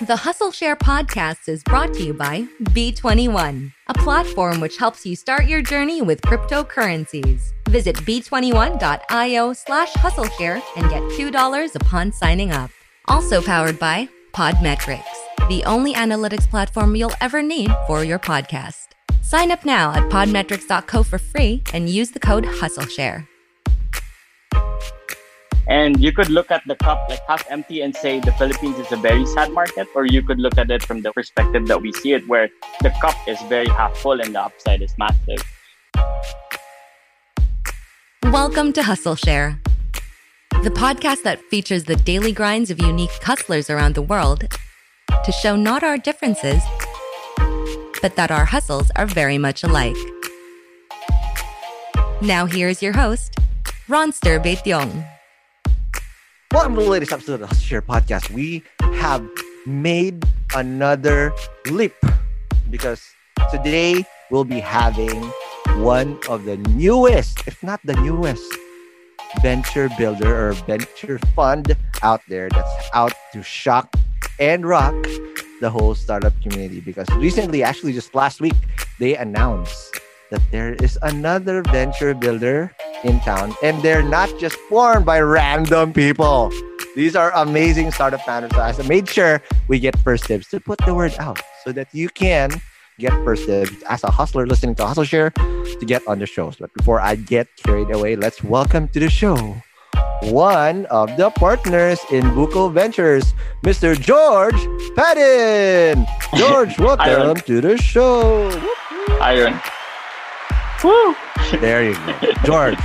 The Hustle Share podcast is brought to you by B21, a platform which helps you start your journey with cryptocurrencies. Visit b21.io slash hustleshare and get $2 upon signing up. Also powered by Podmetrics, the only analytics platform you'll ever need for your podcast. Sign up now at podmetrics.co for free and use the code HustleShare. And you could look at the cup like half empty and say the Philippines is a very sad market, or you could look at it from the perspective that we see it, where the cup is very half full and the upside is massive. Welcome to Hustle Share, the podcast that features the daily grinds of unique hustlers around the world to show not our differences, but that our hustles are very much alike. Now here's your host, Ronster Baetiong. Welcome to the latest episode of the Share podcast. We have made another leap because today we'll be having one of the newest, if not the newest, venture builder or venture fund out there that's out to shock and rock the whole startup community. Because recently, actually, just last week, they announced that there is another venture builder in town, and they're not just formed by random people. These are amazing startup founders. So I made sure we get first dibs to put the word out so that you can get first dibs as a hustler listening to Hustle Share to get on the shows. But before I get carried away, let's welcome to the show one of the partners in Buko Ventures, Mr. George Padin. George, welcome to the show. Iron. Woo! There you go. George.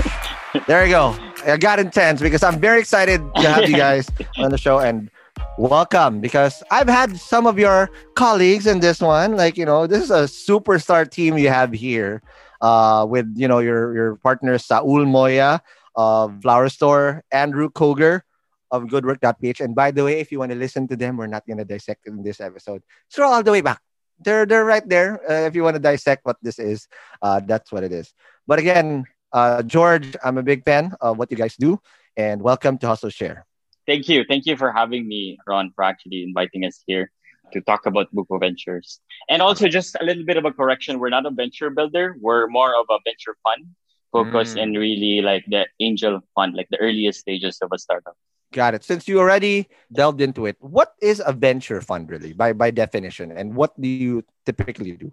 There you go. I got intense because I'm very excited to have you guys on the show and welcome because I've had some of your colleagues in this one. Like, you know, this is a superstar team you have here uh, with, you know, your, your partners, Saul Moya of Flower Store, Andrew Koger of goodwork.ph. And by the way, if you want to listen to them, we're not going to dissect in this episode. Scroll all the way back they're they're right there. Uh, if you want to dissect what this is, uh, that's what it is. But again, uh, George, I'm a big fan of what you guys do, and welcome to Hustle Share. Thank you, thank you for having me, Ron, for actually inviting us here to talk about Buko Ventures. And also, just a little bit of a correction: we're not a venture builder; we're more of a venture fund, focused mm. in really like the angel fund, like the earliest stages of a startup. Got it. Since you already delved into it, what is a venture fund really by by definition, and what do you typically do?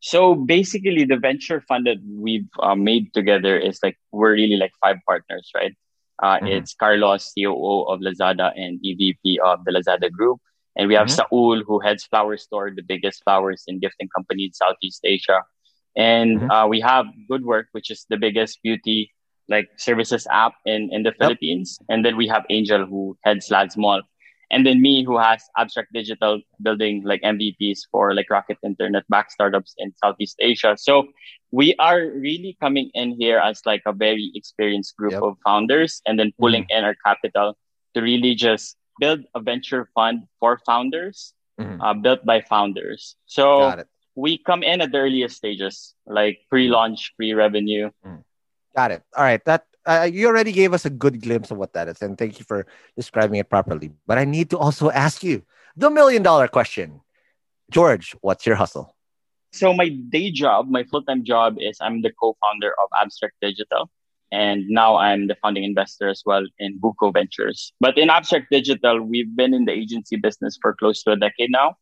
So basically, the venture fund that we've uh, made together is like we're really like five partners, right? Uh, mm-hmm. It's Carlos, COO of Lazada and EVP of the Lazada Group. And we have mm-hmm. Saul, who heads Flower Store, the biggest flowers and gifting company in Southeast Asia. And mm-hmm. uh, we have Good Work, which is the biggest beauty like services app in, in the yep. Philippines. And then we have Angel, who heads Lads Mall. And then me, who has Abstract Digital, building like MVPs for like Rocket Internet back startups in Southeast Asia. So we are really coming in here as like a very experienced group yep. of founders and then pulling mm-hmm. in our capital to really just build a venture fund for founders, mm-hmm. uh, built by founders. So we come in at the earliest stages, like pre-launch, pre-revenue. Mm. Got it. All right. That uh, you already gave us a good glimpse of what that is, and thank you for describing it properly. But I need to also ask you the million dollar question, George. What's your hustle? So my day job, my full time job is I'm the co-founder of Abstract Digital. And now I'm the founding investor as well in Buko Ventures. But in Abstract Digital, we've been in the agency business for close to a decade now.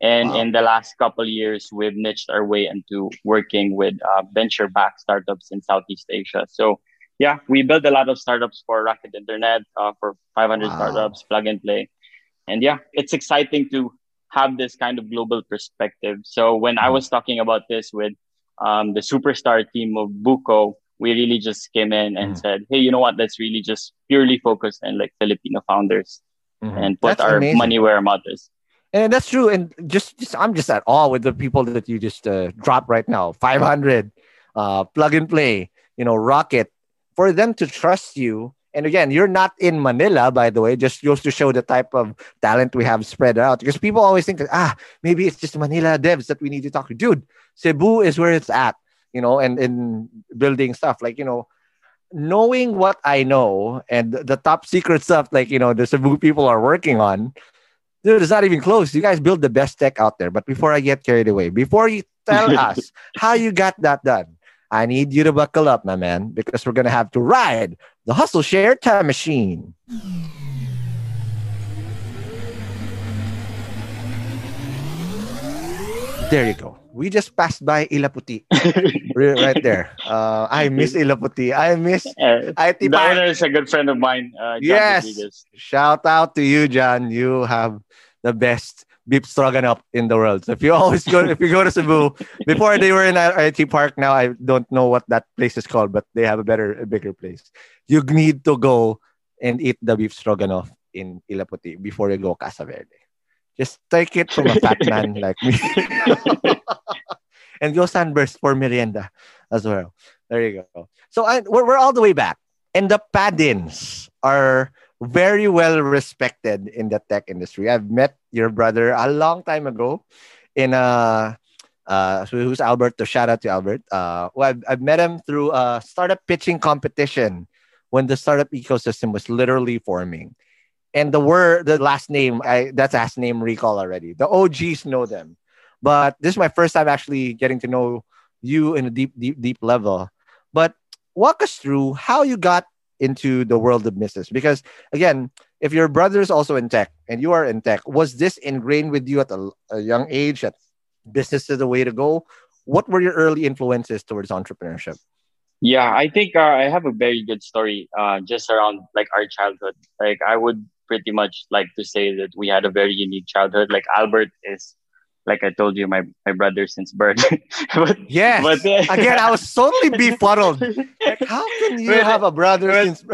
And wow. in the last couple years, we've niched our way into working with uh, venture backed startups in Southeast Asia. So, yeah, we build a lot of startups for Rocket Internet, uh, for 500 wow. startups, plug and play. And yeah, it's exciting to have this kind of global perspective. So, when I mm. was talking about this with um, the superstar team of Buko, we really just came in and mm. said, hey, you know what? Let's really just purely focus on like Filipino founders mm-hmm. and put that's our amazing. money where our mouth is. And that's true. And just, just I'm just at awe with the people that you just uh, dropped right now. 500, uh, plug and play, you know, Rocket. For them to trust you and again, you're not in Manila, by the way, just goes to show the type of talent we have spread out. Because people always think that, ah, maybe it's just Manila devs that we need to talk to. Dude, Cebu is where it's at you know, and in building stuff like, you know, knowing what I know and the top secret stuff, like, you know, the Cebu people are working on, dude, it's not even close. You guys build the best tech out there. But before I get carried away, before you tell us how you got that done, I need you to buckle up, my man, because we're going to have to ride the Hustle Share Time Machine. There you go we just passed by Ilaputi right there. Uh, I miss Ilaputi. I miss uh, IT The owner is a good friend of mine. Uh, yes. Shout out to you, John. You have the best beef stroganoff in the world. So if you always go, if you go to Cebu, before they were in IT Park, now I don't know what that place is called, but they have a better, a bigger place. You need to go and eat the beef stroganoff in Ilaputi before you go Casa Verde. Just take it from a fat man like me. and go sunburst for merienda as well. There you go. So I, we're, we're all the way back. And the Padins are very well respected in the tech industry. I've met your brother a long time ago in a uh, so who's Albert? To shout out to Albert. Uh, well, I've, I've met him through a startup pitching competition when the startup ecosystem was literally forming and the word the last name I that's last name recall already. The OGs know them, but this is my first time actually getting to know you in a deep, deep, deep level. But walk us through how you got into the world of business. Because again if your brother is also in tech and you are in tech was this ingrained with you at a, a young age that business is the way to go? What were your early influences towards entrepreneurship? Yeah i think uh, i have a very good story uh, just around like our childhood. Like i would pretty much like to say that we had a very unique childhood. Like Albert is, like I told you, my, my brother since birth. but yeah, but uh, again, I was totally befuddled. Like, how can you but, have a brother but, since?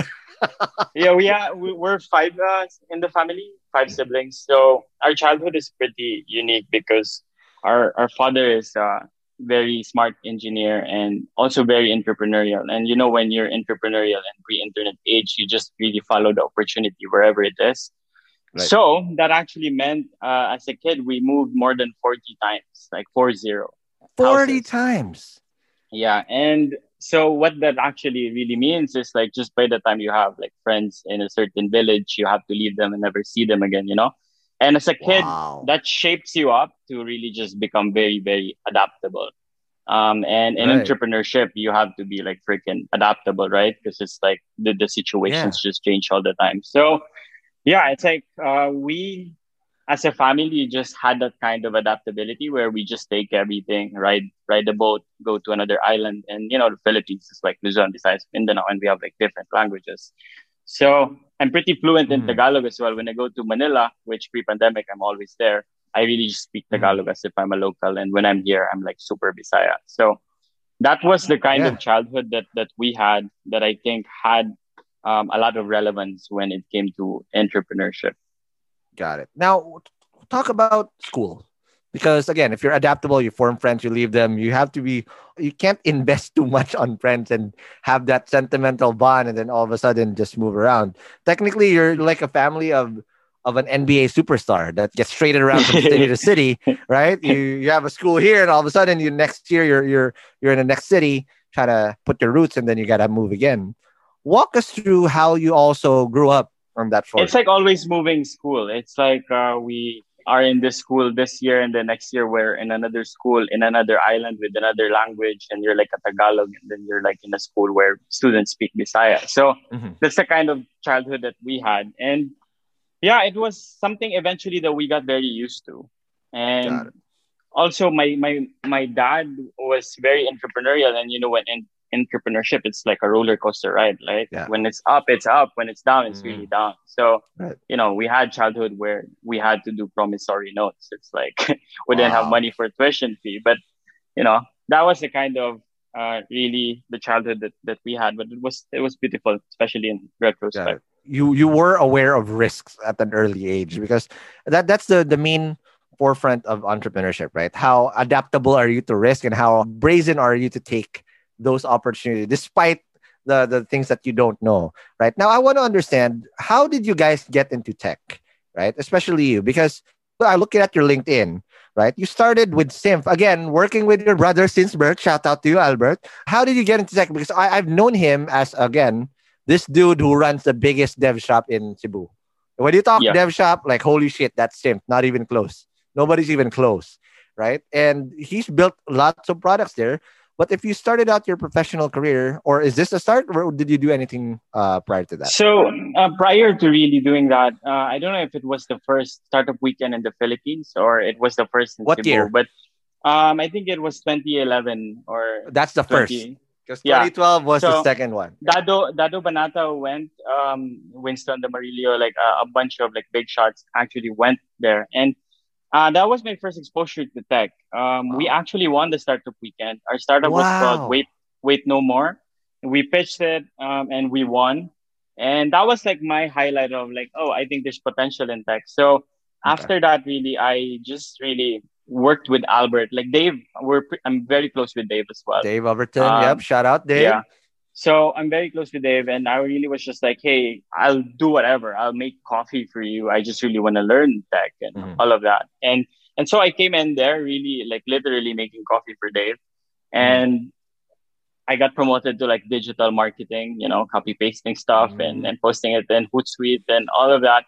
yeah, we are. We're five uh, in the family, five siblings. So our childhood is pretty unique because our our father is uh, very smart engineer and also very entrepreneurial. And you know, when you're entrepreneurial and pre-internet age, you just really follow the opportunity wherever it is. Right. So that actually meant, uh, as a kid, we moved more than 40 times, like four zero. 40 houses. times. Yeah. And so what that actually really means is like, just by the time you have like friends in a certain village, you have to leave them and never see them again, you know? And as a kid, wow. that shapes you up to really just become very, very adaptable. Um, and in right. entrepreneurship, you have to be like freaking adaptable, right? Because it's like the, the situations yeah. just change all the time. So, yeah, it's like uh, we as a family just had that kind of adaptability where we just take everything, ride ride the boat, go to another island, and you know the Philippines is like Luzon, besides Mindanao, and we have like different languages. So I'm pretty fluent in mm. Tagalog as well. When I go to Manila, which pre-pandemic I'm always there, I really just speak mm. Tagalog as if I'm a local, and when I'm here, I'm like super Bisaya. So that was the kind yeah. of childhood that that we had that I think had um, a lot of relevance when it came to entrepreneurship. Got it. Now, talk about school. Because again, if you're adaptable, you form friends, you leave them, you have to be, you can't invest too much on friends and have that sentimental bond and then all of a sudden just move around. Technically, you're like a family of of an NBA superstar that gets traded around from city to city, right? You you have a school here, and all of a sudden, you next year you're you're you're in the next city, trying to put your roots, and then you gotta move again. Walk us through how you also grew up from that far. It's like always moving school. It's like uh, we are in this school this year, and the next year we're in another school in another island with another language, and you're like a Tagalog, and then you're like in a school where students speak Bisaya. So mm-hmm. that's the kind of childhood that we had, and yeah, it was something eventually that we got very used to, and also my my my dad was very entrepreneurial, and you know when in entrepreneurship it's like a roller coaster ride right yeah. when it's up it's up when it's down it's mm. really down so right. you know we had childhood where we had to do promissory notes it's like we wow. didn't have money for tuition fee but you know that was the kind of uh, really the childhood that, that we had but it was it was beautiful especially in retrospect yeah. you you were aware of risks at an early age because that that's the the main forefront of entrepreneurship right how adaptable are you to risk and how brazen are you to take those opportunities despite the the things that you don't know right? Now i want to understand how did you guys get into tech right? Especially you because i look at your linkedin right? You started with Symph again working with your brother since birth. Shout out to you albert. How did you get into tech? Because I, i've known him as again this dude who runs the biggest dev shop in cebu. When you talk yeah. dev shop like holy shit that's Symph not even close. Nobody's even close right? And he's built lots of products there but if you started out your professional career, or is this a start, or did you do anything uh, prior to that? So uh, prior to really doing that, uh, I don't know if it was the first startup weekend in the Philippines or it was the first in what Cebu, year? But um, I think it was 2011 or that's the 20, first. Because 2012 yeah. was so the second one. Dado Dado Banatao went, um, Winston Damarillo, like a, a bunch of like big shots actually went there, and uh, that was my first exposure to tech. Um, wow. We actually won the startup weekend. Our startup wow. was called Wait Wait No More. We pitched it um, and we won. And that was like my highlight of like, oh, I think there's potential in tech. So okay. after that, really, I just really worked with Albert. Like Dave, we're I'm very close with Dave as well. Dave Overton. Um, yep. Shout out Dave. Yeah. So I'm very close with Dave, and I really was just like, hey, I'll do whatever. I'll make coffee for you. I just really want to learn tech and mm-hmm. all of that. And and so I came in there really like literally making coffee for Dave, mm-hmm. and mm-hmm. I got promoted to like digital marketing, you know, copy pasting stuff mm-hmm. and, and posting it in Hootsuite and all of that.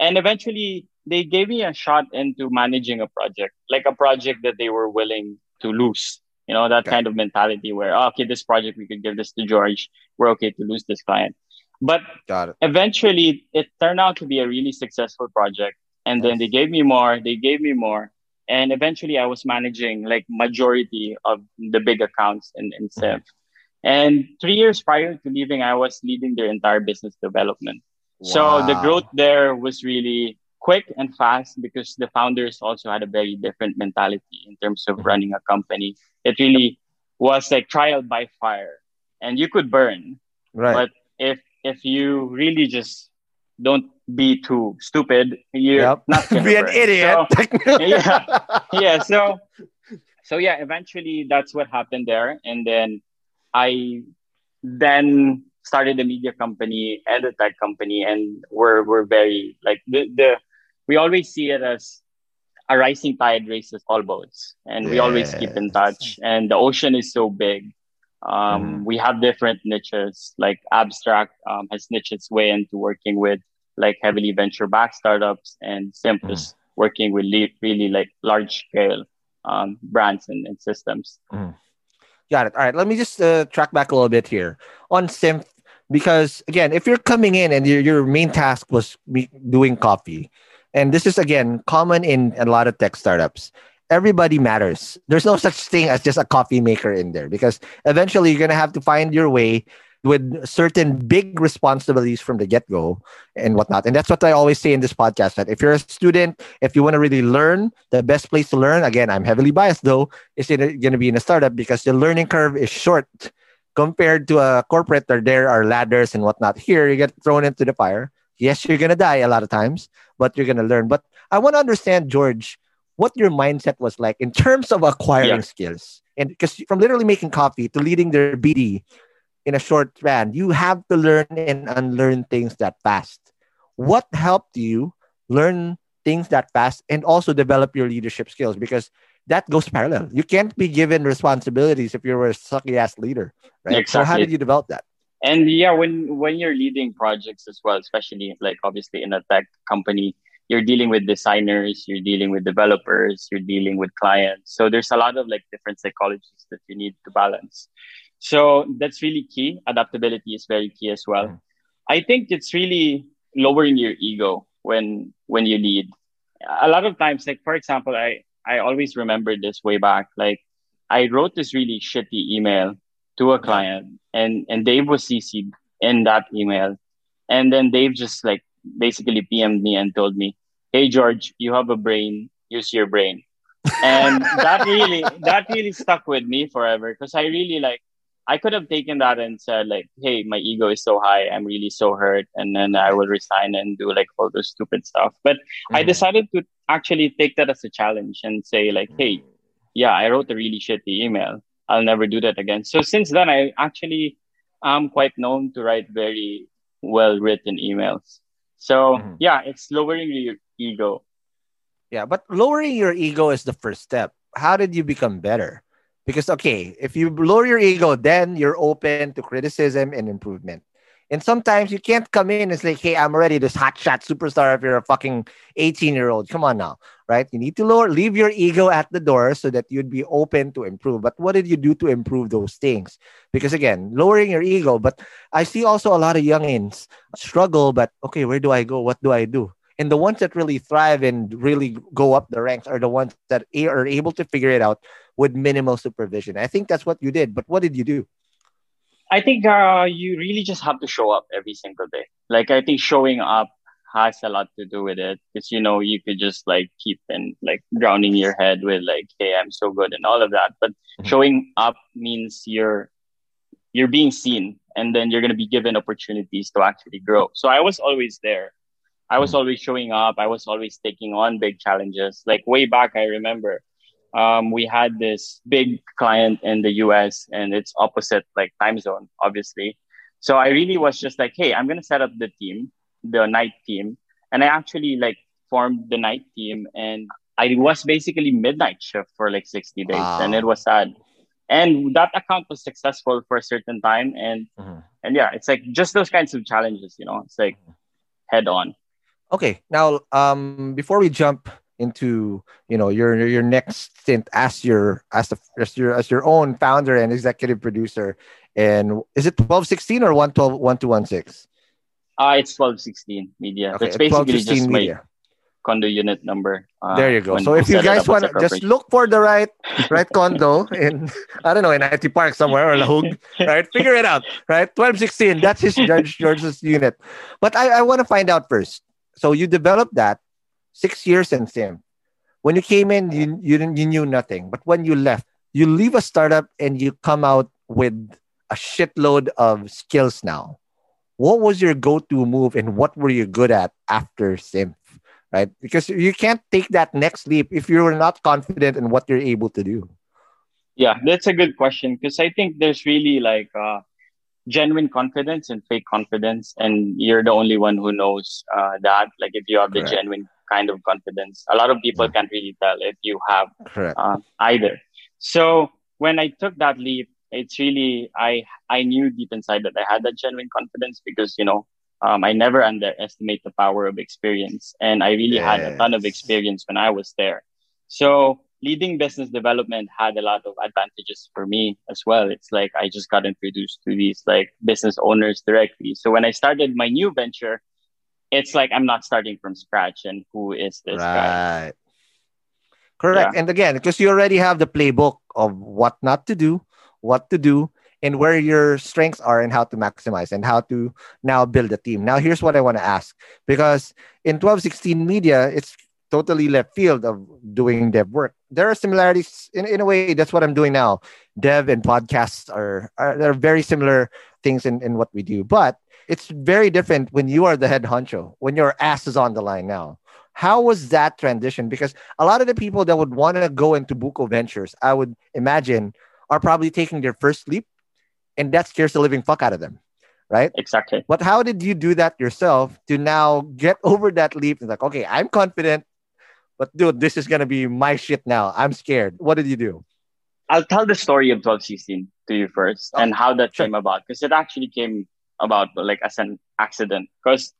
And eventually they gave me a shot into managing a project, like a project that they were willing to lose you know, that okay. kind of mentality where, oh, okay, this project, we could give this to George. We're okay to lose this client. But Got it. eventually it turned out to be a really successful project. And then they gave me more, they gave me more. And eventually I was managing like majority of the big accounts in, in. Mm-hmm. And three years prior to leaving, I was leading their entire business development. Wow. So the growth there was really quick and fast because the founders also had a very different mentality in terms of running a company. It really was like trial by fire, and you could burn. Right. But if if you really just don't be too stupid, you're yep. not gonna be burn. an idiot. So, yeah, yeah. So so yeah, eventually that's what happened there, and then I then started a media company and a tech company, and we're we're very like the the we always see it as a rising tide raises all boats and we always keep in touch and the ocean is so big um, mm. we have different niches like abstract um, has niched its way into working with like heavily venture backed startups and Symph mm. is working with le- really like large scale um, brands and, and systems mm. got it all right let me just uh, track back a little bit here on Symph because again if you're coming in and your, your main task was doing coffee and this is again common in a lot of tech startups. Everybody matters. There's no such thing as just a coffee maker in there because eventually you're going to have to find your way with certain big responsibilities from the get-go and whatnot. And that's what i always say in this podcast that if you're a student if you want to really learn the best place to learn again i'm heavily biased though is going to be in a startup because the learning curve is short compared to a corporate where there are ladders and whatnot. Here you get thrown into the fire yes you're going to die a lot of times but you're going to learn but i want to understand george what your mindset was like in terms of acquiring yeah. skills and because from literally making coffee to leading their bd in a short span. You have to learn and unlearn things that fast. What helped you learn things that fast and also develop your leadership skills? Because that goes parallel. You can't be given responsibilities if you're a sucky ass leader, right? Exactly. So how did you develop that? And yeah, when when you're leading projects as well, especially like obviously in a tech company, you're dealing with designers, you're dealing with developers, you're dealing with clients. So there's a lot of like different psychologies that you need to balance. So that's really key. Adaptability is very key as well. Mm. I think it's really lowering your ego when when you lead. A lot of times, like for example, I I always remember this way back. Like I wrote this really shitty email to a client, and and Dave was CC'd in that email, and then Dave just like basically PM'd me and told me, "Hey George, you have a brain. Use your brain." and that really that really stuck with me forever because I really like I could have taken that and said like, "Hey, my ego is so high. I'm really so hurt," and then I will resign and do like all those stupid stuff. But mm-hmm. I decided to actually take that as a challenge and say like, "Hey, yeah, I wrote a really shitty email. I'll never do that again." So since then, I actually am quite known to write very well written emails. So mm-hmm. yeah, it's lowering your ego. Yeah, but lowering your ego is the first step. How did you become better? Because okay, if you lower your ego, then you're open to criticism and improvement. And sometimes you can't come in and say, hey, I'm already this hotshot superstar if you're a fucking 18 year old. Come on now, right? You need to lower, leave your ego at the door so that you'd be open to improve. But what did you do to improve those things? Because again, lowering your ego. But I see also a lot of youngins struggle, but okay, where do I go? What do I do? And the ones that really thrive and really go up the ranks are the ones that are able to figure it out with minimal supervision. I think that's what you did. But what did you do? I think uh, you really just have to show up every single day. Like I think showing up has a lot to do with it because you know you could just like keep in like drowning your head with like hey I'm so good and all of that, but mm-hmm. showing up means you're you're being seen and then you're going to be given opportunities to actually grow. So I was always there. I was always showing up. I was always taking on big challenges. Like way back, I remember um, we had this big client in the US and it's opposite like time zone, obviously. So I really was just like, hey, I'm going to set up the team, the night team. And I actually like formed the night team and I was basically midnight shift for like 60 days wow. and it was sad. And that account was successful for a certain time. And, mm-hmm. and yeah, it's like just those kinds of challenges, you know, it's like head on. Okay, now um, before we jump into you know your your next stint as your as the as your as your own founder and executive producer, and is it twelve sixteen or one twelve one two one six? Ah, uh, it's twelve sixteen media. Okay, it's basically just media. my condo unit number. Uh, there you go. So if you guys want, to just look for the right right condo in I don't know in IT Park somewhere or Lahug, right? Figure it out, right? Twelve sixteen. That's his George George's unit. But I I want to find out first so you developed that six years in sim. When you came in, you, you, you knew nothing. But when you left, you leave a startup and you come out with a shitload of skills now. What was your go-to move and what were you good at after sim? Right? Because you can't take that next leap if you're not confident in what you're able to do. Yeah, that's a good question because I think there's really like uh, genuine confidence and fake confidence and you're the only one who knows uh, that like if you have Correct. the genuine kind of confidence a lot of people yeah. can't really tell if you have uh, either so when i took that leap it's really i i knew deep inside that i had that genuine confidence because you know um, i never underestimate the power of experience and i really yes. had a ton of experience when i was there so leading business development had a lot of advantages for me as well. It's like I just got introduced to these like business owners directly. So when I started my new venture, it's like I'm not starting from scratch and who is this guy? right. Correct. And again, because you already have the playbook of what not to do, what to do, and where your strengths are and how to maximize and how to now build a team. Now, here's what I want to ask because in 1216 media, it's totally left field of doing dev work. There are similarities in, in a way. That's what I'm doing now. Dev and podcasts are, are they're very similar things in, in what we do, but it's very different when you are the head honcho, when your ass is on the line now. How was that transition? Because a lot of the people that would want to go into Buko Ventures, I would imagine, are probably taking their first leap, and that scares the living fuck out of them, right? Exactly. But how did you do that yourself to now get over that leap? And like, okay, I'm confident, but dude, this is gonna be my shit now. I'm scared. What did you do? I'll tell the story of 1216 to you first Oh, and how that sure. came about because it actually came about like as an accident. Because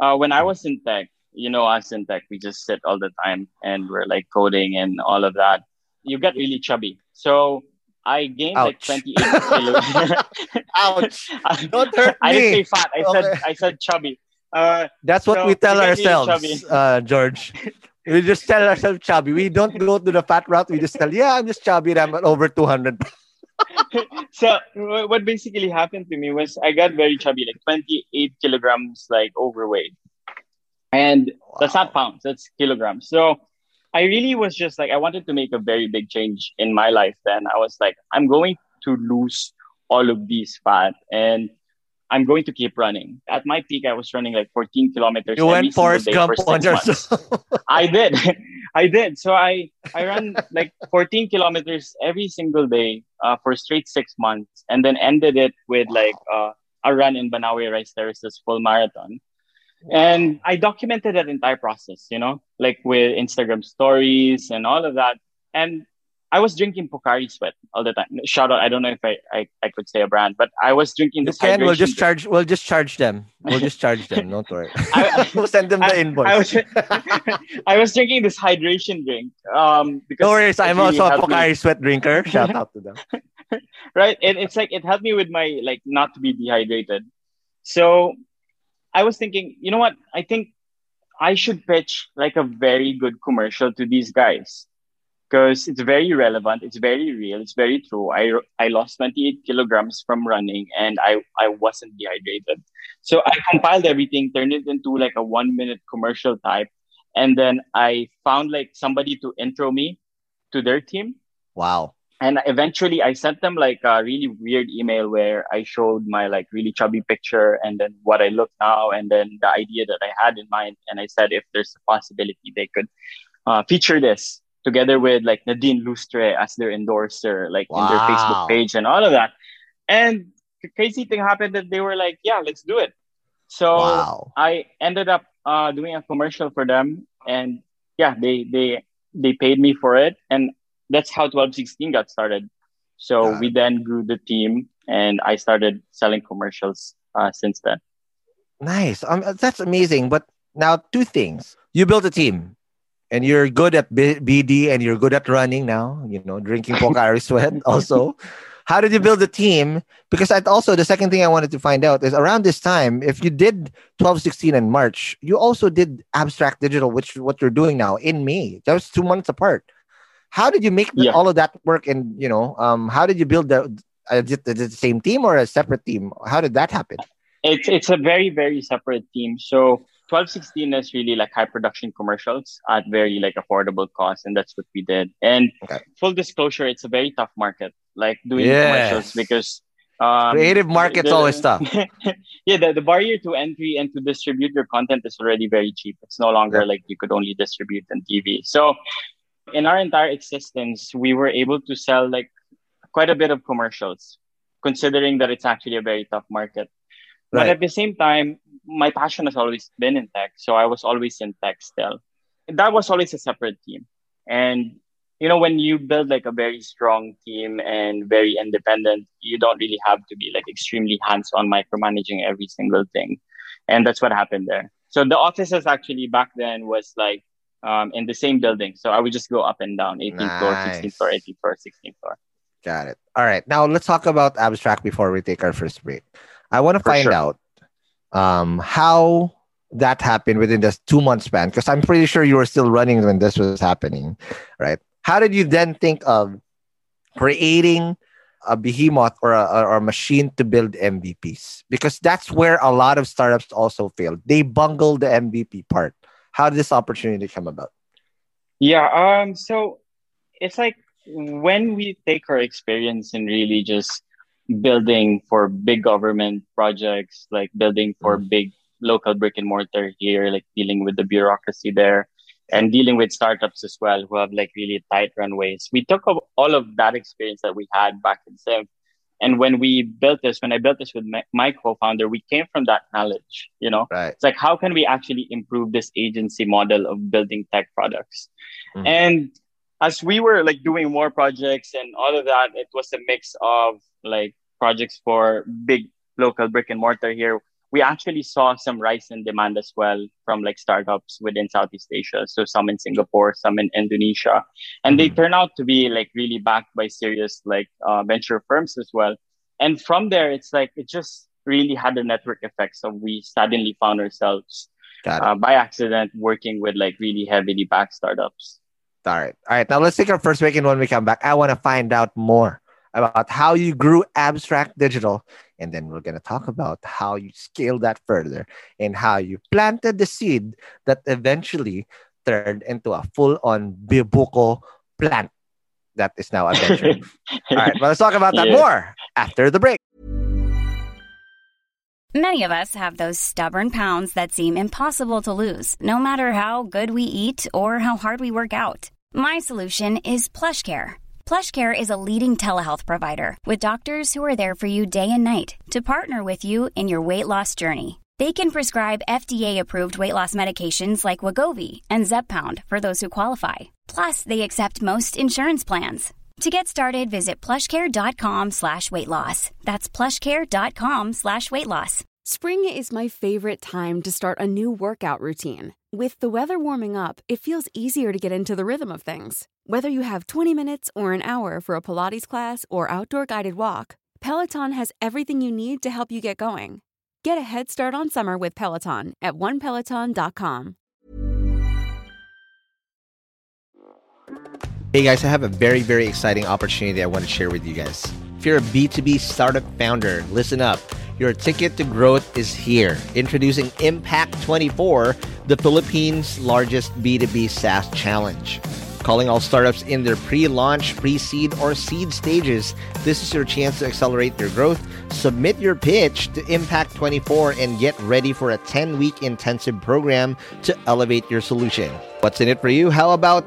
uh, when I was in tech, you know, us in tech, we just sit all the time and we're like coding and all of that. You get really chubby. So I gained like Ouch. 28 kilos. Ouch. Don't hurt I didn't say fat. I said I said chubby. Uh, That's what So, we tell really ourselves, uh, George. we just tell ourselves chubby. We don't go to the fat route. We just tell, yeah, I'm just chubby. and I'm over 200. so what basically happened to me was I got very chubby, like 28 kilograms, like overweight. And that's not pounds, that's kilograms. So I really was just like, I wanted to make a very big change in my life then. I was like, I'm going to lose all of these fat and I'm going to keep running. At my peak, I was running like 14 kilometers. You every went single Forrest day Gump for on yourself. I did. I did. So I, I ran like 14 kilometers every single day uh, for straight six months and then ended it with like uh, a run in Banaue Rice Terraces full marathon. And I documented that entire process, you know, like with Instagram stories and all of that. And I was drinking Pocari Sweat all the time. Shout out. I don't know if I, I, I could say a brand, but I was drinking You this can. We'll just drink. charge. We'll just charge them. We'll just charge them. Don't worry. I- we'll send them the I- invoice. I was, I was drinking this hydration drink. Um, because no worries. I'm really also a helped me- Pocari sweat drinker. Shout out to them. right? And it's like it helped me with my like not to be dehydrated. So I was thinking, you know what? I think I should pitch like a very good commercial to these guys because it's very relevant, it's very real, it's very true. I I lost 28 kilograms from running and I I wasn't dehydrated. So I compiled everything, turned it into like a one minute commercial type, and then I found like somebody to intro me to their team Wow. and eventually I sent them like a really weird email where I showed my like really chubby picture and then what I look now and then the idea that I had in mind. And I said if there's a possibility they could uh, feature this together with like Nadine Lustre as their endorser, like in their Facebook page and all of that. And the crazy thing happened that they were like, yeah, let's do it. So Wow. I ended up uh, doing a commercial for them, and yeah, they they they paid me for it, and that's how 1216 got started. So Got we then grew the team, and I started selling commercials uh, since then. Nice. Um, that's amazing. But now, two things. You built a team, and you're good at B- BD, and you're good at running now. You know, drinking Pocari Sweat. Also, how did you build the team? Because I also the second thing I wanted to find out is around this time, if you did 12, 16 in March, you also did Abstract Digital, which what you're doing now in May. That was two months apart. How did you make the- Yeah. all of that work? And you know, um, how did you build the? Uh, the same team or a separate team? How did that happen? It's it's a very very separate team. So 1216 is really like high production commercials at very like affordable cost, and that's what we did. And Okay. full disclosure, it's a very tough market, like doing Yes. commercials because um, Creative market's the- always tough. yeah, the, the barrier to entry and to distribute your content is already very cheap. It's no longer Yeah. like you could only distribute on TV. So in our entire existence, we were able to sell like quite a bit of commercials, considering that it's actually a very tough market. But at the same time, my passion has always been in tech. So I was always in tech still. That was always a separate team. And, you know, when you build like a very strong team and very independent, you don't really have to be like extremely hands on micromanaging every single thing. And that's what happened there. So the offices actually back then was like um, in the same building. So I would just go up and down 18th floor, 16th Nice. floor, 18th floor, 16th floor. Got it. All right. Now let's talk about abstract before we take our first break. I want to For find sure. out um, how that happened within this two month span? Because I'm pretty sure you were still running when this was happening, right? How did you then think of creating a behemoth or a, or a machine to build MVPs? Because that's where a lot of startups also failed. They bungle the MVP part. How did this opportunity come about? Yeah, um, so it's like when we take our experience and really just building for big government projects, like building for mm. big local brick and mortar here, like dealing with the bureaucracy there and dealing with startups as well who have like really tight runways. We took all of that experience that we had back in Sim. And when we built this, when I built this with my, my co-founder, we came from that knowledge, you know, right. it's like, how can we actually improve this agency model of building tech products? Mm-hmm. And as we were like doing more projects and all of that, it was a mix of like projects for big local brick and mortar here we actually saw some rise in demand as well from like startups within Southeast Asia. So some in Singapore, some in Indonesia, and mm-hmm. they turn out to be like really backed by serious like uh, venture firms as well. And from there, it's like it just really had a network effect. So we suddenly found ourselves uh, by accident working with like really heavily backed startups. All right, all right. Now let's take our first break, and when we come back, I want to find out more about how you grew Abstract Digital. And then we're going to talk about how you scaled that further and how you planted the seed that eventually turned into a full on Bibuko plant that is now a venture. All right, well, let's talk about that yeah. more after the break. Many of us have those stubborn pounds that seem impossible to lose, no matter how good we eat or how hard we work out. My solution is PlushCare PlushCare is a leading telehealth provider with doctors who are there for you day and night to partner with you in your weight loss journey. They can prescribe FDA-approved weight loss medications like Wegovy and Zepbound for those who qualify. Plus, they accept most insurance plans. To get started, visit plushcare.com slash weight loss. That's plushcare.com slash weight loss. Spring is my favorite time to start a new workout routine. With the weather warming up, it feels easier to get into the rhythm of things. Whether you have 20 minutes or an hour for a Pilates class or outdoor guided walk, Peloton has everything you need to help you get going. Get a head start on summer with Peloton at onepeloton.com. Hey guys, I have a very, very exciting opportunity I want to share with you guys. If you're a B2B startup founder, listen up. Your ticket to growth is here. Introducing Impact 24, the Philippines' largest B2B SaaS challenge calling all startups in their pre launch, pre seed, or seed stages. This is your chance to accelerate your growth. Submit your pitch to Impact 24 and get ready for a 10 week intensive program to elevate your solution. What's in it for you? How about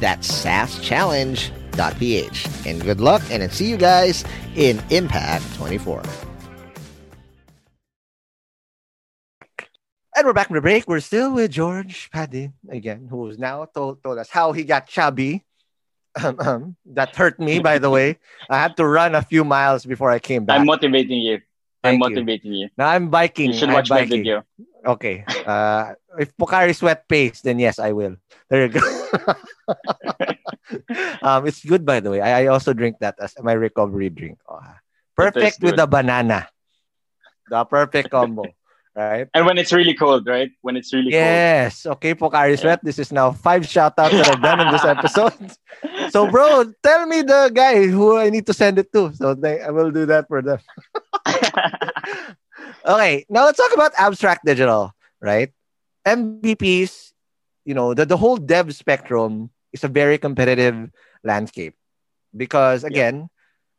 That's saaschallenge.ph. And good luck, and I'll see you guys in Impact 24. And we're back from the break. We're still with George Padin again, who's now told, told us how he got chubby. Um, um, that hurt me, by the way. I had to run a few miles before I came back. I'm motivating you. Thank I'm motivating you. you. Now I'm biking. You should I'm watch biking. my video. Okay. Uh, if Pocari Sweat pays, then yes, I will. There you go. um, it's good, by the way. I, I also drink that as my recovery drink. Oh, perfect with the banana. The perfect combo right? And when it's really cold, right? When it's really yes. cold. okay, Pocari Sweat. This is now five shout outs that I've done in this episode. so, bro, tell me the guy who I need to send it to. So they, I will do that for them. okay, now let's talk about abstract digital, right? MVPs, you know, the, the whole dev spectrum is a very competitive landscape because, again,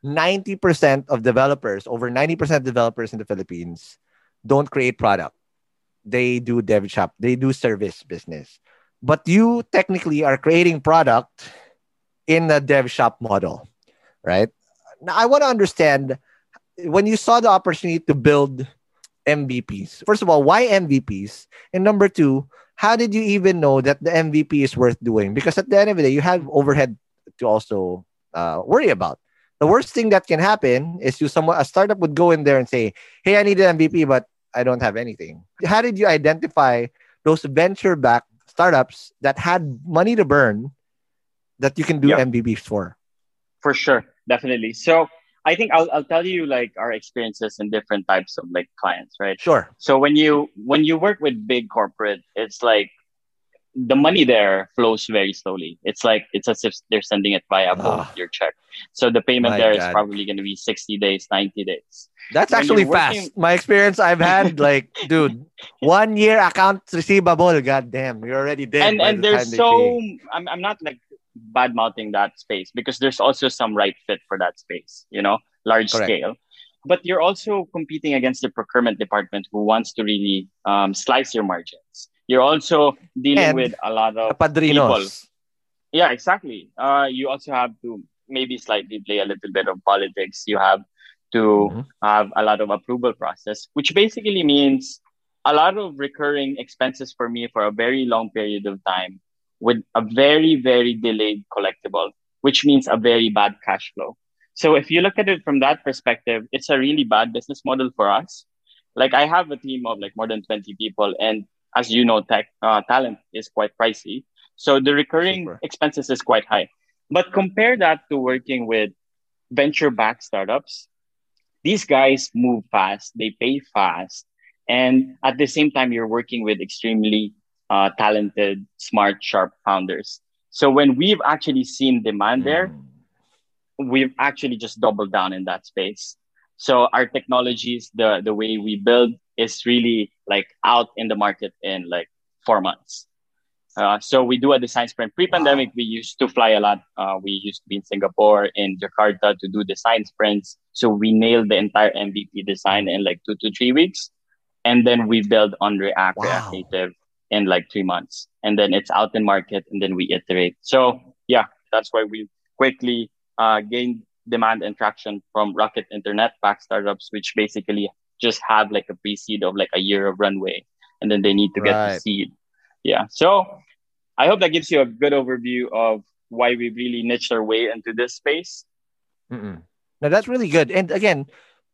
yeah. 90% of developers, over 90% of developers in the Philippines, don't create product. They do dev shop. They do service business. But you technically are creating product in the dev shop model, right? Now I want to understand when you saw the opportunity to build MVPs. First of all, why MVPs? And number two, how did you even know that the MVP is worth doing? Because at the end of the day, you have overhead to also uh, worry about. The worst thing that can happen is you someone a startup would go in there and say, "Hey, I need an MVP, but I don't have anything." How did you identify those venture-backed startups that had money to burn that you can do yep. MVPs for? For sure, definitely. So I think I'll I'll tell you like our experiences in different types of like clients, right? Sure. So when you when you work with big corporate, it's like the money there flows very slowly. It's like it's as if they're sending it via oh. your check. So the payment there God. is probably going to be 60 days, 90 days. That's when actually working... fast. My experience I've had like dude, one year accounts receivable, god damn, you're already dead. And and the there's so I'm I'm not like bad mouthing that space because there's also some right fit for that space, you know, large Correct. scale. But you're also competing against the procurement department who wants to really um, slice your margins. You're also dealing and with a lot of people. Yeah, exactly. Uh, you also have to maybe slightly play a little bit of politics. You have to mm-hmm. have a lot of approval process, which basically means a lot of recurring expenses for me for a very long period of time with a very, very delayed collectible, which means a very bad cash flow. So if you look at it from that perspective, it's a really bad business model for us. Like I have a team of like more than 20 people and as you know, tech uh, talent is quite pricey. So the recurring Super. expenses is quite high. But compare that to working with venture backed startups. These guys move fast, they pay fast. And at the same time, you're working with extremely uh, talented, smart, sharp founders. So when we've actually seen demand there, hmm. we've actually just doubled down in that space. So our technologies, the the way we build is really like out in the market in like four months. Uh, so we do a design sprint. Pre-pandemic, wow. we used to fly a lot. Uh, we used to be in Singapore, in Jakarta to do design sprints. So we nailed the entire MVP design in like two to three weeks, and then we build on React, wow. React Native, in like three months. And then it's out in market and then we iterate. So yeah, that's why we quickly uh, gained demand and traction from Rocket Internet back startups, which basically just have like a pre-seed of like a year of runway and then they need to get the seed. Yeah. So I hope that gives you a good overview of why we really niched our way into this space. Mm-mm. Now that's really good. And again,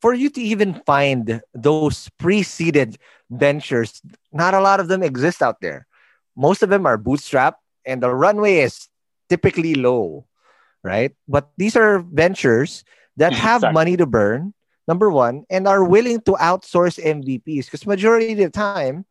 for you to even find those pre-seeded ventures, not a lot of them exist out there. Most of them are bootstrap and the runway is typically low, right? But these are ventures that mm-hmm, have exactly. money to burn, number one, and are willing to outsource MVPs because majority of the time,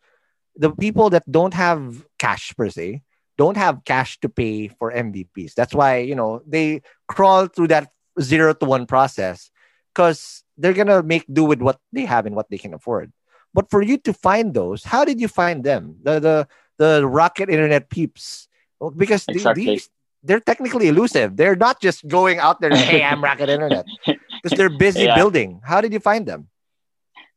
the people that don't have cash per se don't have cash to pay for MVPs. That's why, you know, they crawl through that zero to one process because they're gonna make do with what they have and what they can afford. But for you to find those, how did you find them? The the the rocket internet peeps, because exactly. these they're technically elusive. They're not just going out there, hey, I'm rocket internet, because they're busy yeah. building. How did you find them?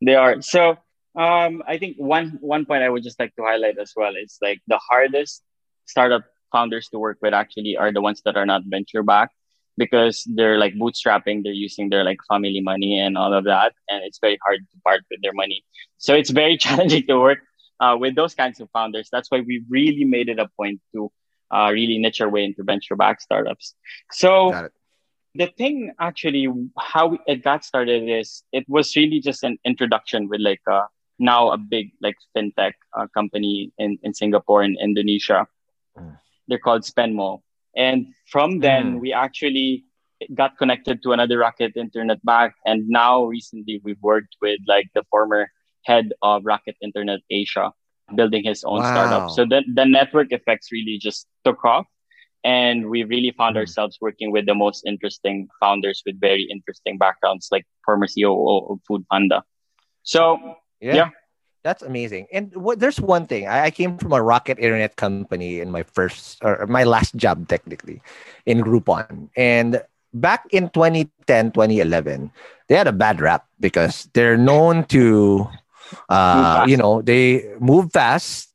They are so. Um, I think one one point I would just like to highlight as well is like the hardest startup founders to work with actually are the ones that are not venture backed because they're like bootstrapping, they're using their like family money and all of that. And it's very hard to part with their money. So it's very challenging to work uh, with those kinds of founders. That's why we really made it a point to uh, really niche our way into venture backed startups. So the thing actually, how it got started is it was really just an introduction with like a, uh, now a big like fintech uh, company in, in Singapore and Indonesia. Mm. They're called Spenmo and from then, mm. we actually got connected to another Rocket Internet back. And now recently, we've worked with like the former head of Rocket Internet Asia, building his own wow. startup. So the, the network effects really just took off. And we really found mm. ourselves working with the most interesting founders with very interesting backgrounds, like former CEO of Food Panda. So, yeah. yeah that's amazing. And what, there's one thing. I, I, came from a rocket internet company in my first or my last job technically in Groupon. And back in 2010, 2011, they had a bad rap because they're known to uh, you know, they move fast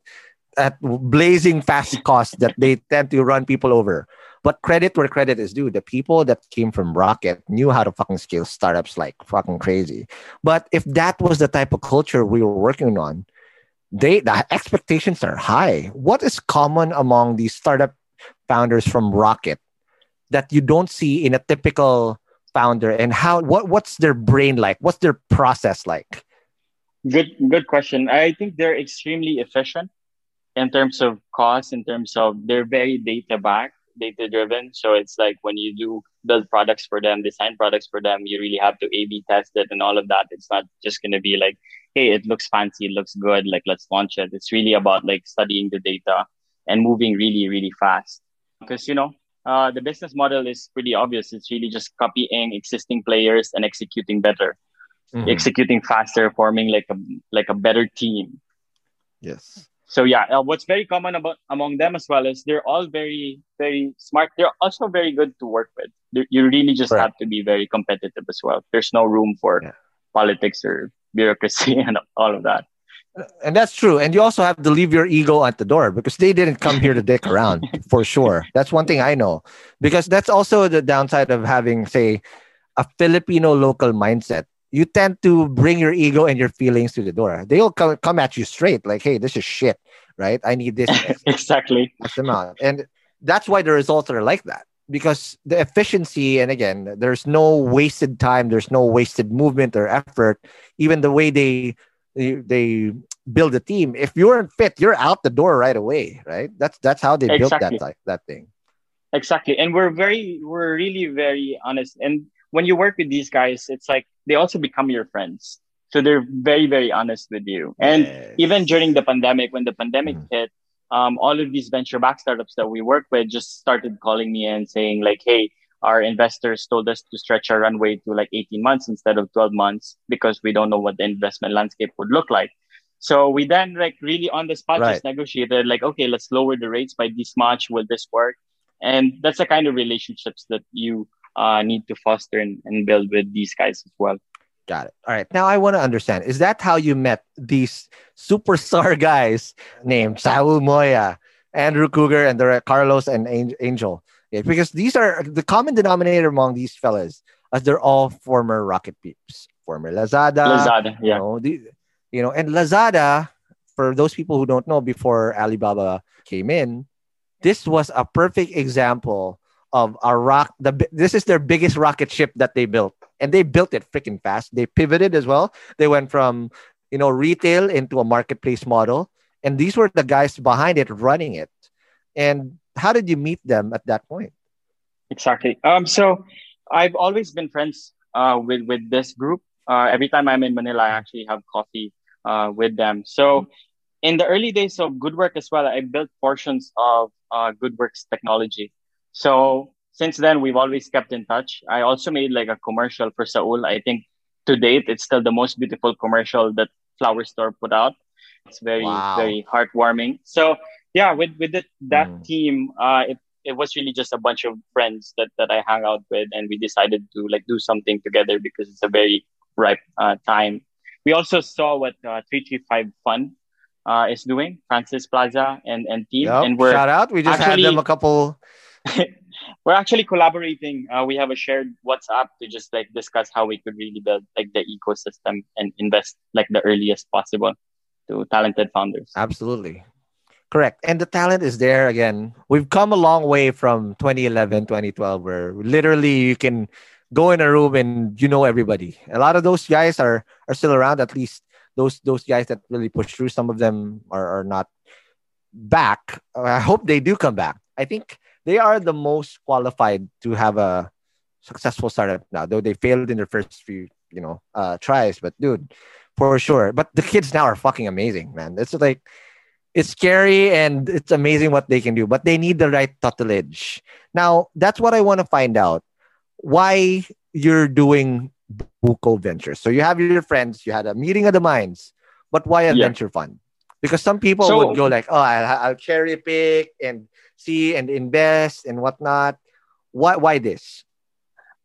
at blazing fast costs that they tend to run people over. But credit where credit is due. The people that came from Rocket knew how to fucking scale startups like fucking crazy. But if that was the type of culture we were working on, they the expectations are high. What is common among these startup founders from Rocket that you don't see in a typical founder and how what what's their brain like? What's their process like? Good good question. I think they're extremely efficient in terms of cost, in terms of they're very data backed, data driven. So it's like when you do build products for them, design products for them, you really have to A B test it and all of that. It's not just gonna be like, hey, it looks fancy, it looks good, like let's launch it. It's really about like studying the data and moving really, really fast. Because you know, uh, the business model is pretty obvious. It's really just copying existing players and executing better, mm-hmm. executing faster, forming like a like a better team. Yes. So yeah, uh, what's very common about among them as well is they're all very very smart. They're also very good to work with. They're, you really just right. have to be very competitive as well. There's no room for yeah. politics or bureaucracy and all of that and that's true. And you also have to leave your ego at the door because they didn't come here to dick around for sure. That's one thing I know. Because that's also the downside of having, say, a Filipino local mindset. You tend to bring your ego and your feelings to the door. They'll come, come at you straight, like, hey, this is shit, right? I need this. exactly. amount. And that's why the results are like that. Because the efficiency, and again, there's no wasted time, there's no wasted movement or effort. Even the way they they, they build a team. If you aren't fit, you're out the door right away, right? That's that's how they exactly. built that that thing. Exactly, and we're very we're really very honest. And when you work with these guys, it's like they also become your friends. So they're very very honest with you. And yes. even during the pandemic, when the pandemic mm. hit, um, all of these venture back startups that we work with just started calling me and saying like, "Hey, our investors told us to stretch our runway to like 18 months instead of 12 months because we don't know what the investment landscape would look like. So we then like really on the spot right. just negotiated like, okay, let's lower the rates by this much. Will this work? And that's the kind of relationships that you uh, need to foster and, and build with these guys as well. Got it. All right. Now I want to understand: is that how you met these superstar guys named Saul Moya, Andrew Cougar, and the Carlos and Angel? because these are the common denominator among these fellas, as they're all former Rocket peeps, former Lazada. Lazada, yeah. You know, the, you know, and Lazada, for those people who don't know, before Alibaba came in, this was a perfect example of a rock. The this is their biggest rocket ship that they built, and they built it freaking fast. They pivoted as well. They went from you know retail into a marketplace model, and these were the guys behind it running it. And how did you meet them at that point? Exactly. Um, so I've always been friends uh, with with this group. Uh, every time I'm in Manila, I actually have coffee uh, with them. So in the early days of GoodWork as well, I built portions of uh, GoodWork's technology. So since then, we've always kept in touch. I also made like a commercial for Saul. I think to date, it's still the most beautiful commercial that Flower Store put out. It's very, wow. very heartwarming. So yeah, with with the, that mm. team, uh, it it was really just a bunch of friends that that I hang out with, and we decided to like do something together because it's a very ripe uh, time. We also saw what uh, three three five Fund uh, is doing, Francis Plaza and and team, yep. and we're shout out. We just actually, had them a couple. we're actually collaborating. Uh, we have a shared WhatsApp to just like discuss how we could really build like the ecosystem and invest like the earliest possible to talented founders. Absolutely. Correct. And the talent is there again. We've come a long way from 2011, 2012, where literally you can go in a room and you know everybody. A lot of those guys are are still around, at least those those guys that really push through. Some of them are, are not back. I hope they do come back. I think they are the most qualified to have a successful startup now, though they failed in their first few, you know, uh, tries. But dude, for sure. But the kids now are fucking amazing, man. It's like it's scary and it's amazing what they can do, but they need the right tutelage. Now, that's what I want to find out. Why you're doing Buko Ventures. So you have your friends, you had a meeting of the minds, but why a yeah. venture fund? Because some people so, would go like, oh, I'll, I'll cherry pick and see and invest and whatnot. Why, why this?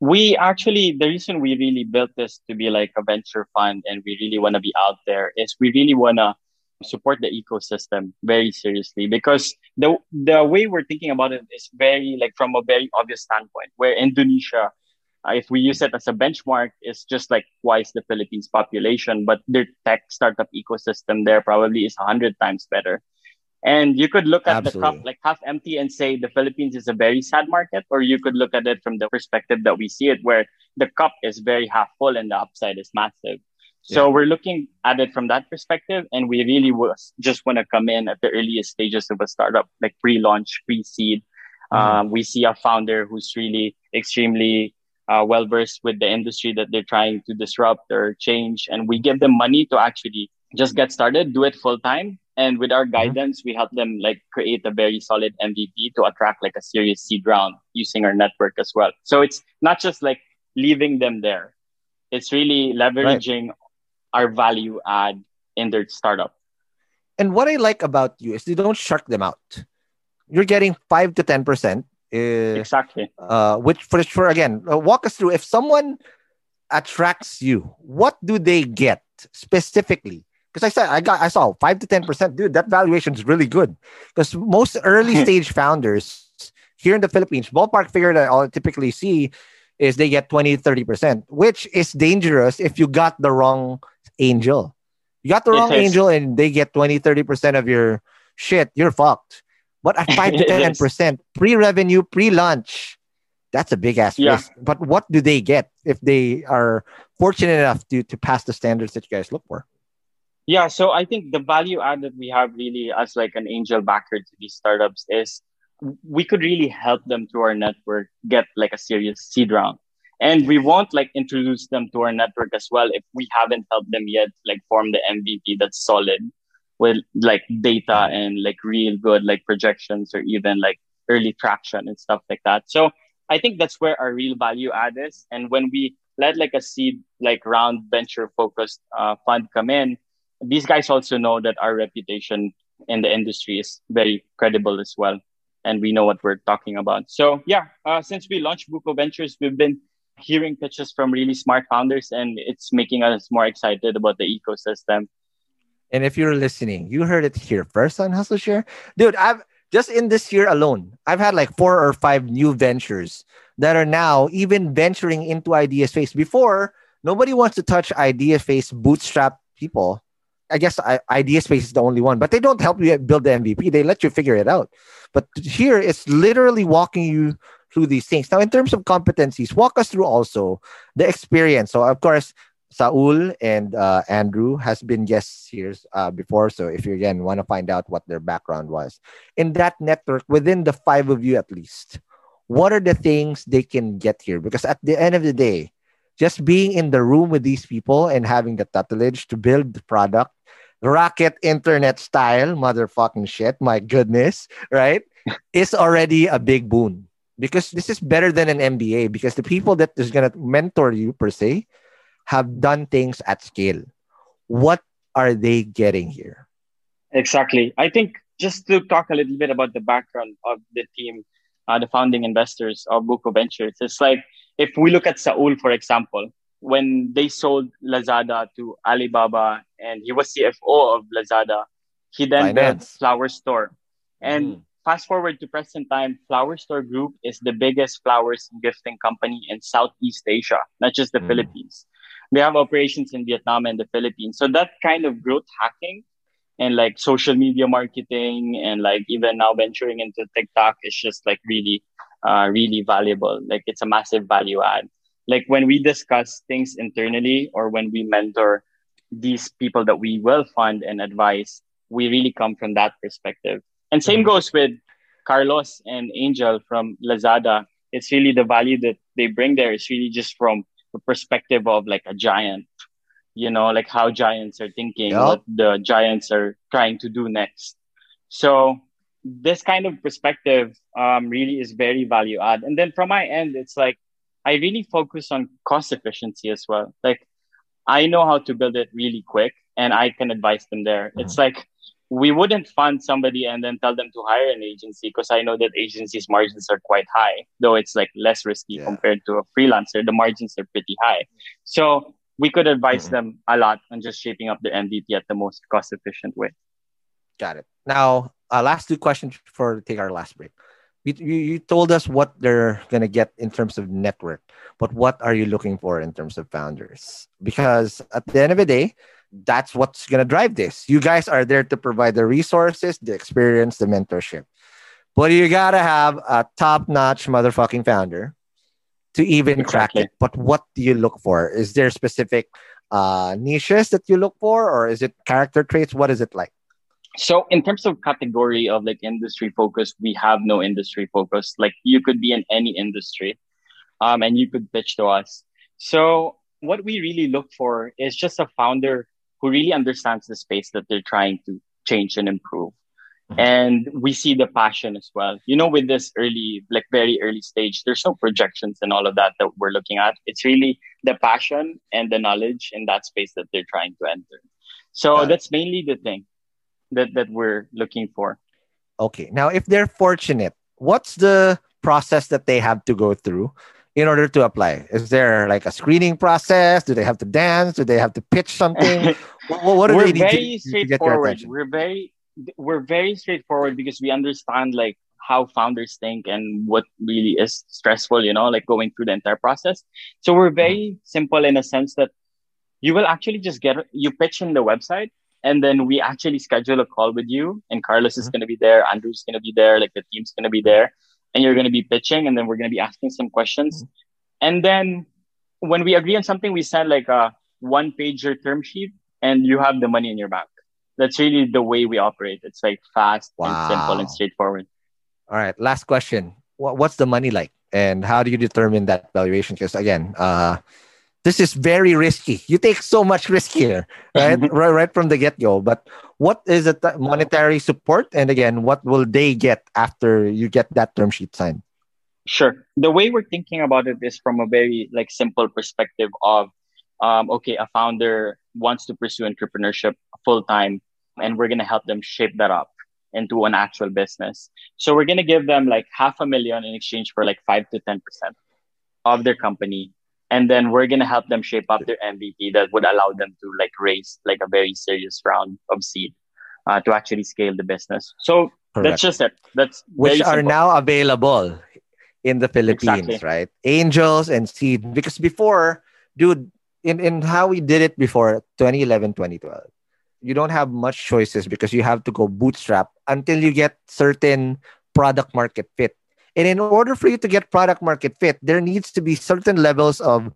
We actually, the reason we really built this to be like a venture fund and we really want to be out there is we really want to support the ecosystem very seriously because the the way we're thinking about it is very like from a very obvious standpoint where Indonesia if we use it as a benchmark, it's just like twice the Philippines population, but their tech startup ecosystem there probably is 100 times better. And you could look at Absolutely. the cup like half empty and say the Philippines is a very sad market, or you could look at it from the perspective that we see it, where the cup is very half full and the upside is massive. So yeah. we're looking at it from that perspective, and we really was just want to come in at the earliest stages of a startup, like pre-launch, pre-seed. Mm-hmm. Um, we see a founder who's really extremely uh, well versed with the industry that they're trying to disrupt or change, and we give them money to actually just get started, do it full time, and with our mm-hmm. guidance, we help them like create a very solid MVP to attract like a serious seed round using our network as well. So it's not just like leaving them there; it's really leveraging right our value add in their startup. And what I like about you is you don't shark them out. You're getting five to ten percent. Uh, exactly. Uh, which for sure again, uh, walk us through. If someone attracts you, what do they get specifically? Because I said I got I saw five to ten percent, dude. That valuation is really good. Because most early stage founders here in the Philippines, ballpark figure that I'll typically see is they get 20 to 30%, which is dangerous if you got the wrong angel. You got the wrong angel and they get 20, 30% of your shit, you're fucked. But at 5 to 10%, pre revenue, pre launch, that's a big ass yeah. risk. But what do they get if they are fortunate enough to, to pass the standards that you guys look for? Yeah, so I think the value add that we have really as like an angel backer to these startups is we could really help them through our network get like a serious seed round and we won't like introduce them to our network as well if we haven't helped them yet like form the mvp that's solid with like data and like real good like projections or even like early traction and stuff like that. So i think that's where our real value add is. And when we let like a seed like round venture focused uh, fund come in these guys also know that our reputation in the industry is very credible as well. And we know what we're talking about. So yeah uh, since we launched buko ventures we've been hearing pitches from really smart founders and it's making us more excited about the ecosystem. And if you're listening, you heard it here first on Hustle Share. Dude, I've just in this year alone, I've had like four or five new ventures that are now even venturing into idea space. Before, nobody wants to touch idea space bootstrap people. I guess idea space is the only one, but they don't help you build the MVP. They let you figure it out. But here, it's literally walking you through these things. Now, in terms of competencies, walk us through also the experience. So, of course, Saul and uh, Andrew has been guests here uh, before. So, if you again want to find out what their background was in that network, within the five of you at least, what are the things they can get here? Because at the end of the day, just being in the room with these people and having the tutelage to build the product, rocket internet style, motherfucking shit, my goodness, right? is already a big boon because this is better than an MBA because the people that is going to mentor you per se have done things at scale. What are they getting here? Exactly. I think just to talk a little bit about the background of the team, uh, the founding investors of Buko Ventures, it's like if we look at Saul, for example, when they sold Lazada to Alibaba and he was CFO of Lazada, he then built Flower Store. And mm fast forward to present time, Flower Store Group is the biggest flowers gifting company in Southeast Asia, not just the mm. Philippines. They have operations in Vietnam and the Philippines. So that kind of growth hacking and like social media marketing and like even now venturing into TikTok is just like really, uh, really valuable. Like it's a massive value add. Like when we discuss things internally or when we mentor these people that we will fund and advise, we really come from that perspective. And same mm-hmm. goes with Carlos and Angel from Lazada. It's really the value that they bring there is really just from the perspective of like a giant, you know, like how giants are thinking, yep. what the giants are trying to do next. So this kind of perspective um, really is very value add. And then from my end, it's like I really focus on cost efficiency as well. Like I know how to build it really quick and I can advise them there. Mm-hmm. It's like we wouldn't fund somebody and then tell them to hire an agency because I know that agencies' margins are quite high, though it's like less risky yeah. compared to a freelancer. The margins are pretty high. So we could advise mm-hmm. them a lot on just shaping up the MVP at the most cost efficient way. Got it. Now, uh, last two questions before we take our last break. You, you, told us what they're going to get in terms of network, but what are you looking for in terms of founders? Because at the end of the day, that's what's going to drive this. You guys are there to provide the resources, the experience, the mentorship. But you got to have a top notch motherfucking founder to even crack it. But what do you look for? Is there specific uh, niches that you look for, or is it character traits? What is it like? So in terms of category of like industry focus, we have no industry focus. Like you could be in any industry, um, and you could pitch to us. So what we really look for is just a founder who really understands the space that they're trying to change and improve. Mhm. And we see the passion as well. You know, with this early, like very early stage, there's no projections and all of that that we're looking at. It's really the passion and the knowledge in that space that they're trying to enter. So it. that's mainly the thing that that we're looking for. Okay. Now, if they're fortunate, what's the process that they have to go through in order to apply? Is there like a screening process? Do they have to dance? Do they have to pitch something? what, what do we're they need very to, to straightforward. attention? We're very we're very straightforward because we understand like how founders think and what really is stressful, you know, like going through the entire process. So we're very mm-hmm. simple in a sense that you will actually just get you pitch in the website and then we actually schedule a call with you and Carlos is Mhm. going to be there, Andrew's going to be there, like the team's going to be there and you're going to be pitching and then we're going to be asking some questions. And then when we agree on something, we send like a one pager term sheet and you have the money in your bank. That's really the way we operate. It's like fast and simple and straightforward. All right. Last question. What's the money like? And how do you determine that valuation? Because again, uh, this is very risky. You take so much risk here, right? right, right from the get go. But what is the t- monetary support? And again, what will they get after you get that term sheet signed? Sure. The way we're thinking about it is from a very like simple perspective of, um, okay, a founder wants to pursue entrepreneurship full time, and we're gonna help them shape that up into an actual business. So we're gonna give them like half a million in exchange for like five to ten percent of their company, and then we're gonna help them shape up their MVP that would allow them to like raise like a very serious round of seed uh, to actually scale the business. So Correct. that's just it. That's Which are simple. now available in the Philippines, Exactly. right? Angels and seed. Because before, dude, in, in how we did it before 2011, 2012, you don't have much choices because you have to go bootstrap until you get certain product market fit. And in order for you to get product market fit, there needs to be certain levels of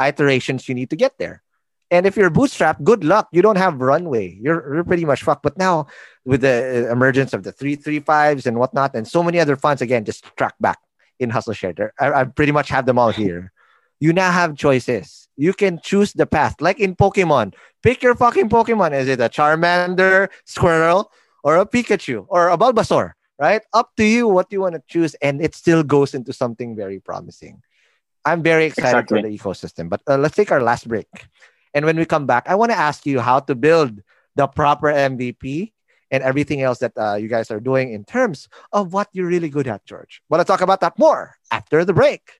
iterations you need to get there. And if you're bootstrap, good luck. You don't have runway. You're, you're pretty much fucked. But now, with the uh, emergence of the 335s and whatnot, and so many other funds, again, just track back in Hustle Share. There- I, I pretty much have them all here. You now have choices. You can choose the path. Like in Pokemon, pick your fucking Pokemon. Is it a Charmander, Squirtle, or a Pikachu, or a Bulbasaur? Right? Up to you what you want to choose. And it still goes into something very promising. I'm very excited for the ecosystem. But uh, let's take our last break. And when we come back, I want to ask you how to build the proper MVP and everything else that uh, you guys are doing in terms of what you're really good at, George. But I'll talk about that more after the break.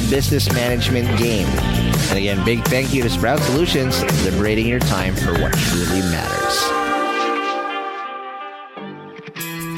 business management game. And again, big thank you to Sprout Solutions, liberating your time for what truly matters.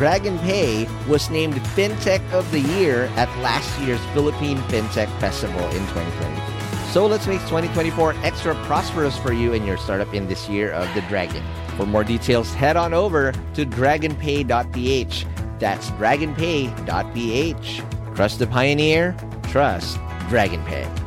Dragon Pay was named FinTech of the Year at last year's Philippine FinTech Festival in 2023. So let's make 2024 extra prosperous for you and your startup in this year of the dragon. For more details, head on over to dragonpay.ph. That's dragonpay.ph. Trust the pioneer, trust DragonPay.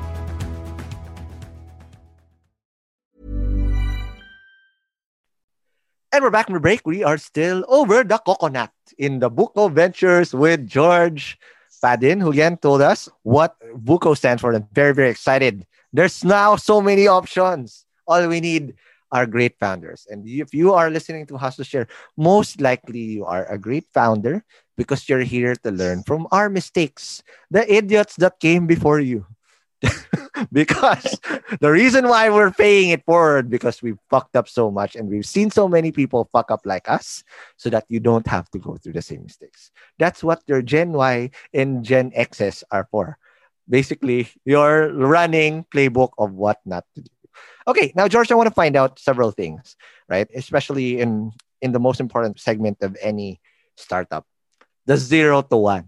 And we're back from the break. We are still over the coconut in the Buko Ventures with George Padin, who again told us what Buko stands for. I'm very, very excited. There's now so many options. All we need are great founders. And if you are listening to Hustle Share, most likely you are a great founder because you're here to learn from our mistakes, the idiots that came before you. because the reason why we're paying it forward because we fucked up so much and we've seen so many people fuck up like us so that you don't have to go through the same mistakes. That's what your Gen Y and Gen X's are for. Basically, your running playbook of what not to do. Okay, now George, I want to find out several things, right? Especially in in the most important segment of any startup, the zero to one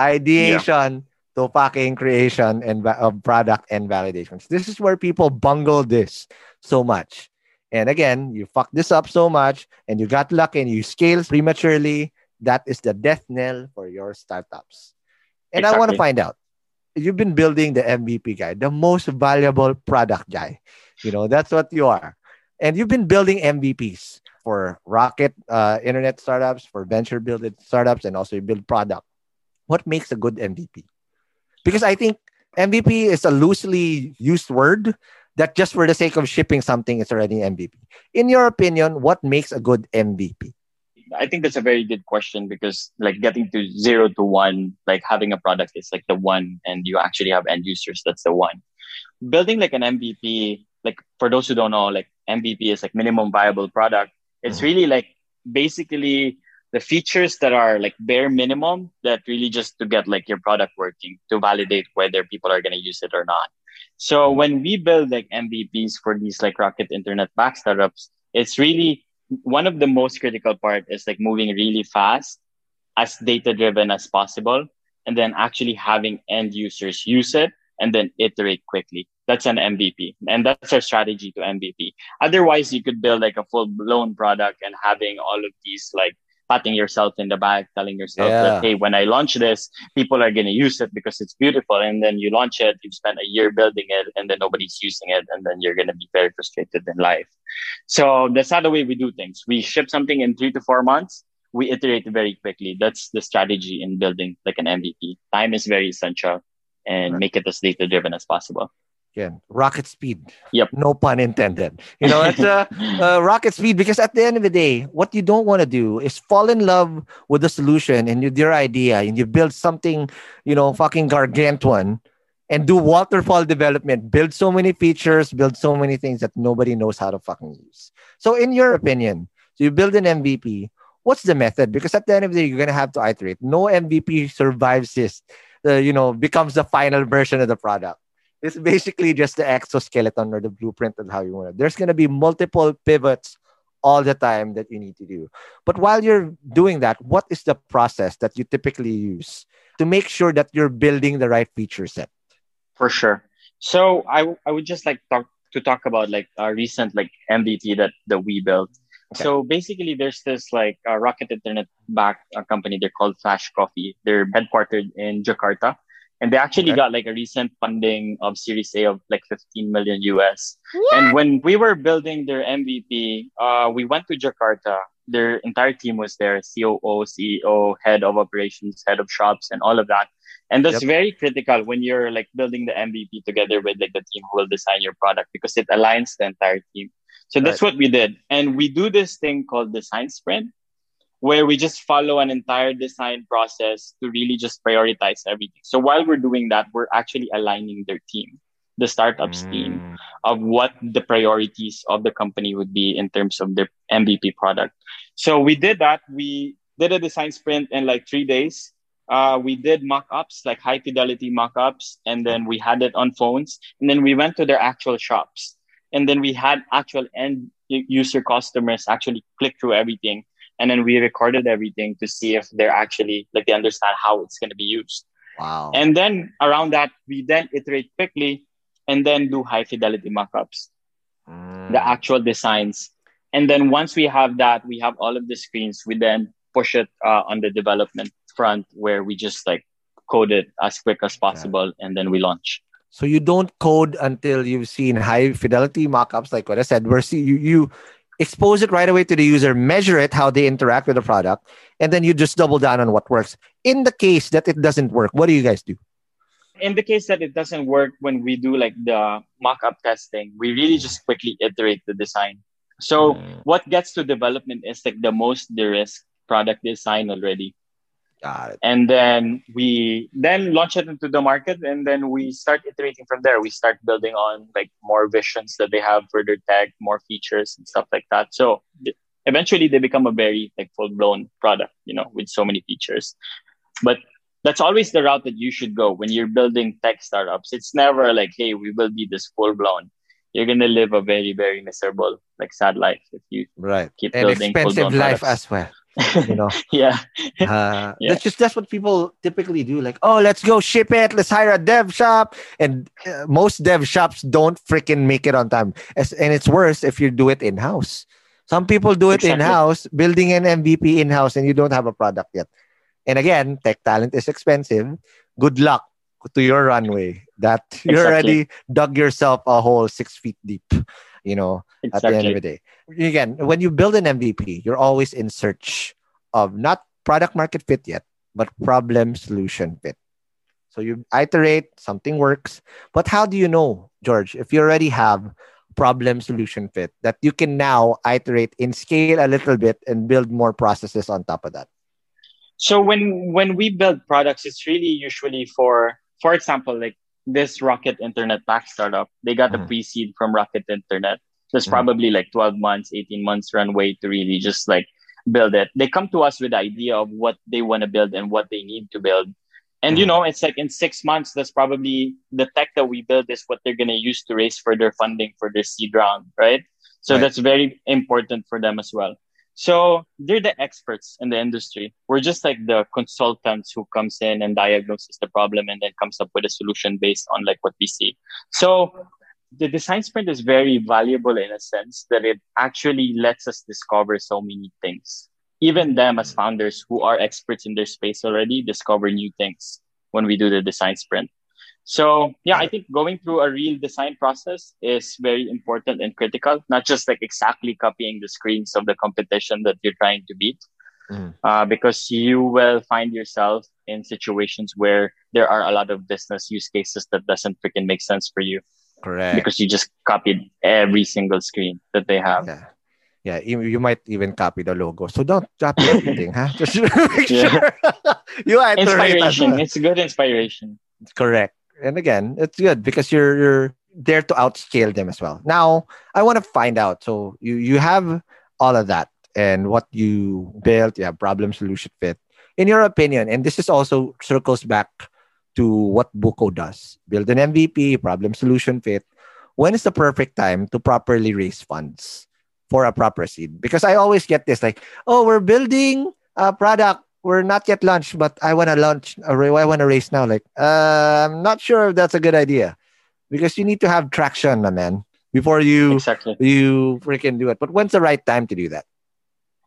ideation. To fucking creation and of product and validations. This is where people bungle this so much. And again, you fuck this up so much and you got lucky and you scale prematurely. That is the death knell for your startups. And exactly. I want to find out. You've been building the MVP guy, the most valuable product guy. You know, that's what you are. And you've been building MVPs for rocket uh, internet startups, for venture building startups, and also you build product. What makes a good MVP? Because I think MVP is a loosely used word that just for the sake of shipping something is already MVP. In your opinion, what makes a good MVP? I think that's a very good question because like getting to zero to one, like having a product is like the one and you actually have end users, that's the one. Building like an MVP, like for those who don't know, like MVP is like minimum viable product. It's mm-hmm. really like basically the features that are like bare minimum that really just to get like your product working to validate whether people are going to use it or not So when we build like MVPs for these like rocket internet back startups, it's really one of the most critical part is like moving really fast, as data driven as possible, and then actually having end users use it and then iterate quickly. That's an MVP. And that's our strategy to MVP. Otherwise, you could build like a full blown product and having all of these like patting yourself in the back, telling yourself Yeah. that, hey, when I launch this, people are going to use it because it's beautiful. And then you launch it, you've spent a year building it, and then nobody's using it. And then you're going to be very frustrated in life. So that's not the way we do things. We ship something in three to four months. We iterate very quickly. That's the strategy in building like an MVP. Time is very essential and Right. make it as data driven as possible. Again, rocket speed. Yep. No pun intended. You know, it's uh, uh, rocket speed because at the end of the day, what you don't want to do is fall in love with the solution and your idea and you build something, you know, fucking gargantuan and do waterfall development, build so many features, build so many things that nobody knows how to fucking use. So, in your opinion, so you build an MVP, what's the method? Because at the end of the day, you're going to have to iterate. No MVP survives this, uh, you know, becomes the final version of the product. It's basically just the exoskeleton or the blueprint of how you want it. There's going to be multiple pivots all the time that you need to do. But while you're doing that, what is the process that you typically use to make sure that you're building the right feature set? For sure. So I I would just like talk to talk about like a recent like MVP that that we built. Okay. So basically, there's this like uh, rocket internet back uh, company. They're called Flash Coffee. They're headquartered in Jakarta, and they actually Okay. got like a recent funding of Series A of like 15 million US. And when we were building their MVP, uh, we went to Jakarta. Their entire team was there: COO, CEO, head of operations, head of shops, and all of that. And that's Yep. very critical when you're like building the MVP together with like the team who will design your product because it aligns the entire team. So that's what we did. And we do this thing called design sprint where we just follow an entire design process to really just prioritize everything. So while we're doing that, we're actually aligning their team, the startups team Mm. of what the priorities of the company would be in terms of their MVP product. So we did that. We did a design sprint in like three days. Uh, we did mock-ups, like high fidelity mock-ups, and then we had it on phones. And then we went to their actual shops. And then we had actual end user customers actually click through everything. And then we recorded everything to see if they're actually like they understand how it's going to be used. Wow. And then around that, we then iterate quickly and then do high fidelity mockups, Mm. the actual designs. And then once we have that, we have all of the screens. We then push it uh, on the development front where we just like code it as quick as possible and then we launch. So you don't code until you've seen high fidelity mockups, like what I said, where see you you expose it right away to the user, measure it how they interact with the product, and then you just double down on what works. In the case that it doesn't work, what do you guys do? In the case that it doesn't work when we do like the mock-up testing, we really just quickly iterate the design. So mm. what gets to development is like the most de-risk product design already. Got it. and then we then launch it into the market and then we start iterating from there we start building on like more visions that they have for their tech more features and stuff like that so eventually they become a very like full blown product you know with so many features but that's always the route that you should go when you're building tech startups it's never like hey we will be this full blown you're gonna live a very very miserable like sad life if you Right. keep And building expensive life products. as well. You know. yeah Uh, Yeah. That's just that's what people typically do. Like, oh, let's go ship it. Let's hire a dev shop. And uh, most dev shops don't freaking make it on time. As, and it's worse if you do it in house. Some people do it Exactly. in house, building an MVP in house, and you don't have a product yet. And again, tech talent is expensive. Good luck to your runway. That you Exactly. already dug yourself a hole six feet deep. You know, at the end of the day. Again, when you build an MVP, you're always in search of not product market fit yet, but problem solution fit. So you iterate, something works. But how do you know, George, if you already have problem solution fit that you can now iterate in scale a little bit and build more processes on top of that? So when when we build products, it's really usually for for example, like this Rocket Internet back startup, they got Mhm. a pre-seed from Rocket Internet. There's Mhm. probably like 12 months, 18 months runway to really just like build it. They come to us with the idea of what they want to build and what they need to build. And you know, it's like in six months, that's probably the tech that we build is what they're gonna use to raise further funding for their seed round, right? So Right. that's very important for them as well. So they're the experts in the industry. We're just like the consultants who comes in and diagnoses the problem and then comes up with a solution based on like what we see. So the design sprint is very valuable in a sense that it actually lets us discover so many things. Even them as founders who are experts in their space already discover new things when we do the design sprint. So yeah, I think going through a real design process is very important and critical, not just like exactly copying the screens of the competition that you're trying to beat. Mhm. Uh, because you will find yourself in situations where there are a lot of business use cases that doesn't freaking make sense for you Correct. because you just copied every single screen that they have. yeah. Yeah, you, might even copy the logo. So don't copy everything, huh? Just make Yeah. sure you iterate Inspiration. well. It's good inspiration. Correct. And again, it's good because you're you're there to outscale them as well. Now, I want to find out. So you you have all of that and what you built, yeah, problem solution fit. In your opinion, and this is also circles back to what Buko does. Build an MVP, problem solution fit. When is the perfect time to properly raise funds for a proper seed? Because I always get this like, oh, we're building a product we're not yet launched, but I want to launch. Or I want to race now. Like, uh, I'm not sure if that's a good idea because you need to have traction, my man, before you Exactly. you freaking do it. But when's the right time to do that?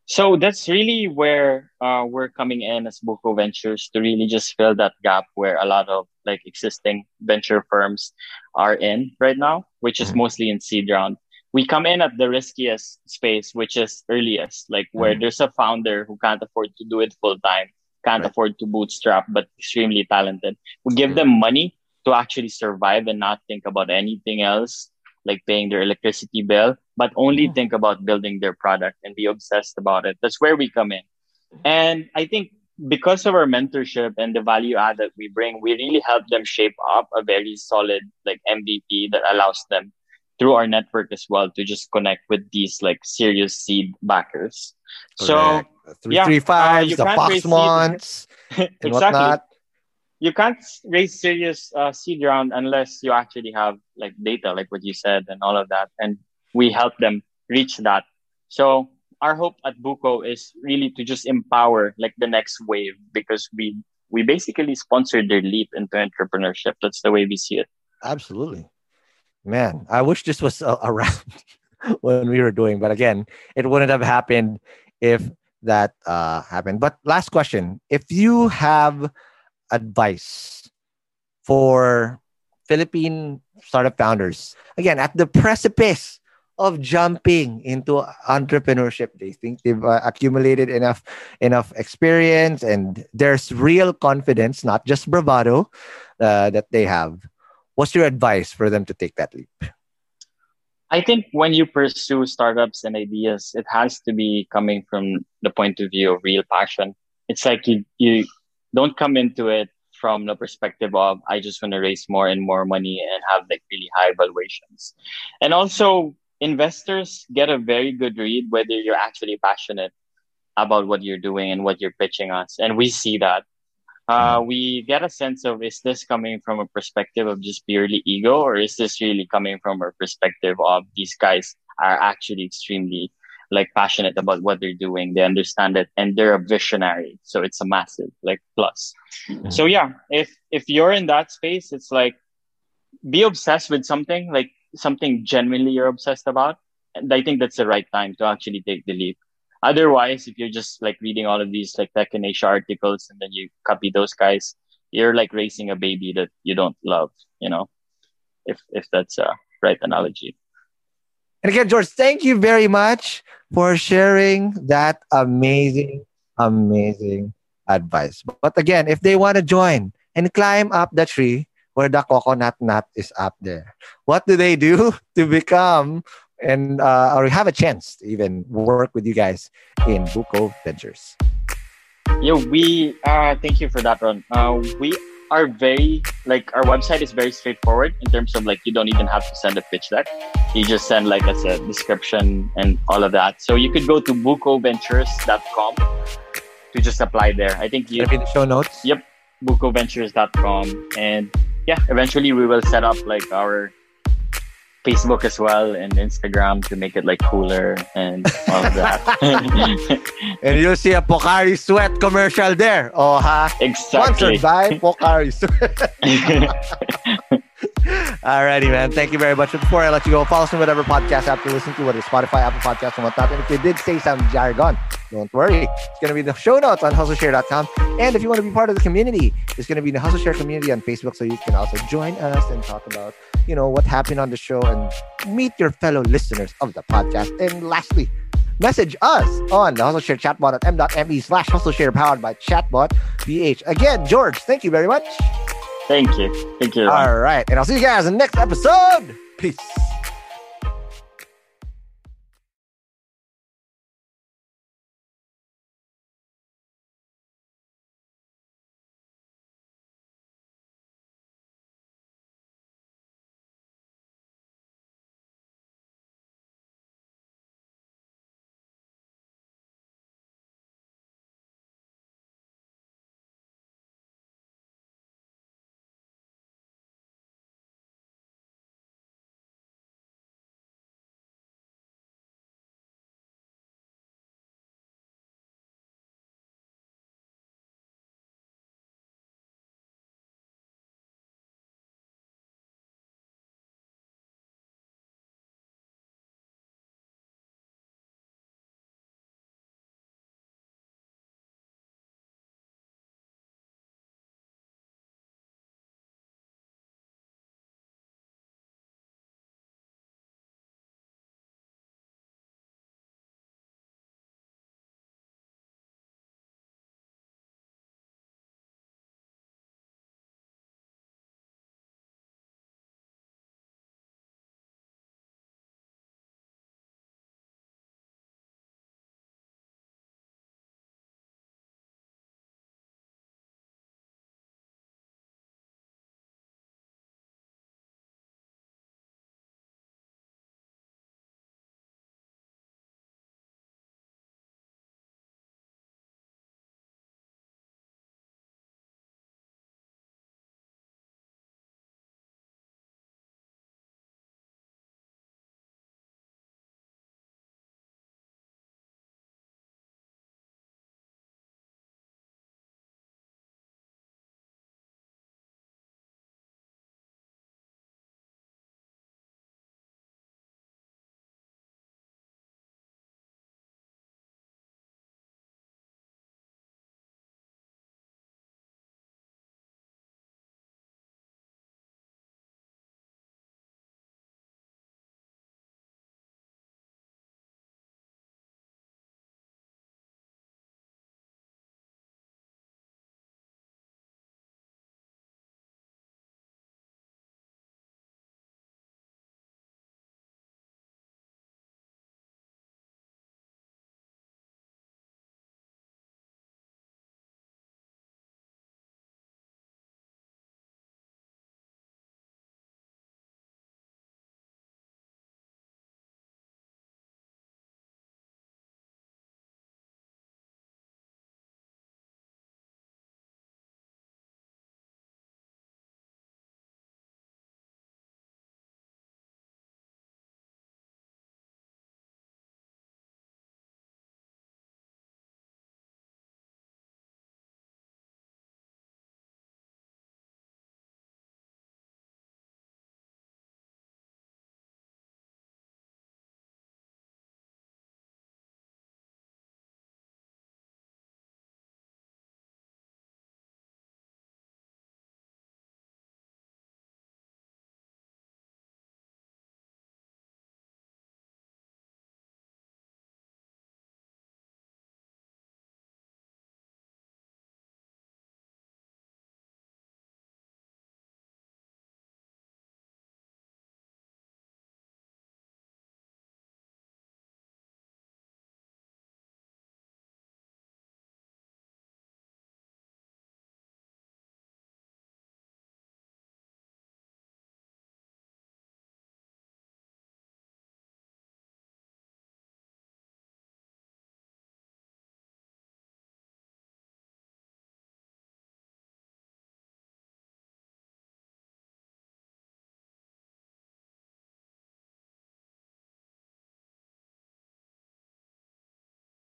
So that's really where uh, we're coming in as Buko Ventures to really just fill that gap where a lot of like existing venture firms are in right now, which is Mhm. mostly in seed round. We come in at the riskiest space, which is earliest, like where Mhm. there's a founder who can't afford to do it full time, can't Right. afford to bootstrap, but extremely talented. We give Mhm. them money to actually survive and not think about anything else, like paying their electricity bill, but only Mhm. think about building their product and be obsessed about it. That's where we come in. And I think because of our mentorship and the value add that we bring, we really help them shape up a very solid like MVP that allows them through our network as well to just connect with these like serious seed backers. So Correct. three yeah, three uh, the Fox raise seed- months, and exactly. whatnot. You can't raise serious uh, seed round unless you actually have like data, like what you said, and all of that. And we help them reach that. So our hope at Buko is really to just empower like the next wave because we we basically sponsored their leap into entrepreneurship. That's the way we see it. Absolutely. Man, I wish this was uh, around when we were doing, but again, it wouldn't have happened if that uh, happened. But last question if you have advice for Philippine startup founders, again, at the precipice of jumping into entrepreneurship, they think they've uh, accumulated enough enough experience and there's real confidence, not just bravado, uh, that they have what's your advice for them to take that leap? I think when you pursue startups and ideas, it has to be coming from the point of view of real passion. It's like you, you don't come into it from the perspective of, I just want to raise more and more money and have like really high valuations. And also investors get a very good read whether you're actually passionate about what you're doing and what you're pitching us. And we see that. Uh, we get a sense of is this coming from a perspective of just purely ego or is this really coming from a perspective of these guys are actually extremely like passionate about what they're doing they understand it and they're a visionary so it's a massive like plus. So yeah if if you're in that space it's like be obsessed with something like something genuinely you're obsessed about and i think that's the right time to actually take the leap Otherwise, if you're just like reading all of these like Tech in Asia articles and then you copy those guys, you're like raising a baby that you don't love, you know, if if that's a right analogy. And again, George, thank you very much for sharing that amazing, amazing advice. But again, if they want to join and climb up the tree where the coconut nut is up there, what do they do to become and uh, or have a chance to even work with you guys in Buko Ventures? Yeah, we uh thank you for that, Ron. Uh, we are very like our website is very straightforward in terms of like you don't even have to send a pitch deck. You just send like as a description and all of that. So you could go to bukoventures.com to just apply there. I think you in the show notes. Yep. bukoventures.com. And yeah, eventually we will set up like our Facebook as well and Instagram to make it like cooler and all of that. and you'll see a Pocari Sweat commercial there. Oh, ha. Exactly. Sponsored by Pocari Sweat. Alrighty, man. Thank you very much. Before I let you go, follow us on whatever podcast app you listen to, whether Spotify, Apple Podcasts, and whatnot. And if you did say some jargon, don't worry. It's going to be in the show notes on hustleshare.com. And if you want to be part of the community, it's going to be in the Hustle Share community on Facebook. So you can also join us and talk about, you know, what happened on the show and meet your fellow listeners of the podcast. And lastly, message us on the Hustle Share chatbot at m.me slash Hustle Share powered by Chatbot PH. Again, George, thank you very much. Thank you. Thank you. All right. And I'll see you guys in the next episode. Peace.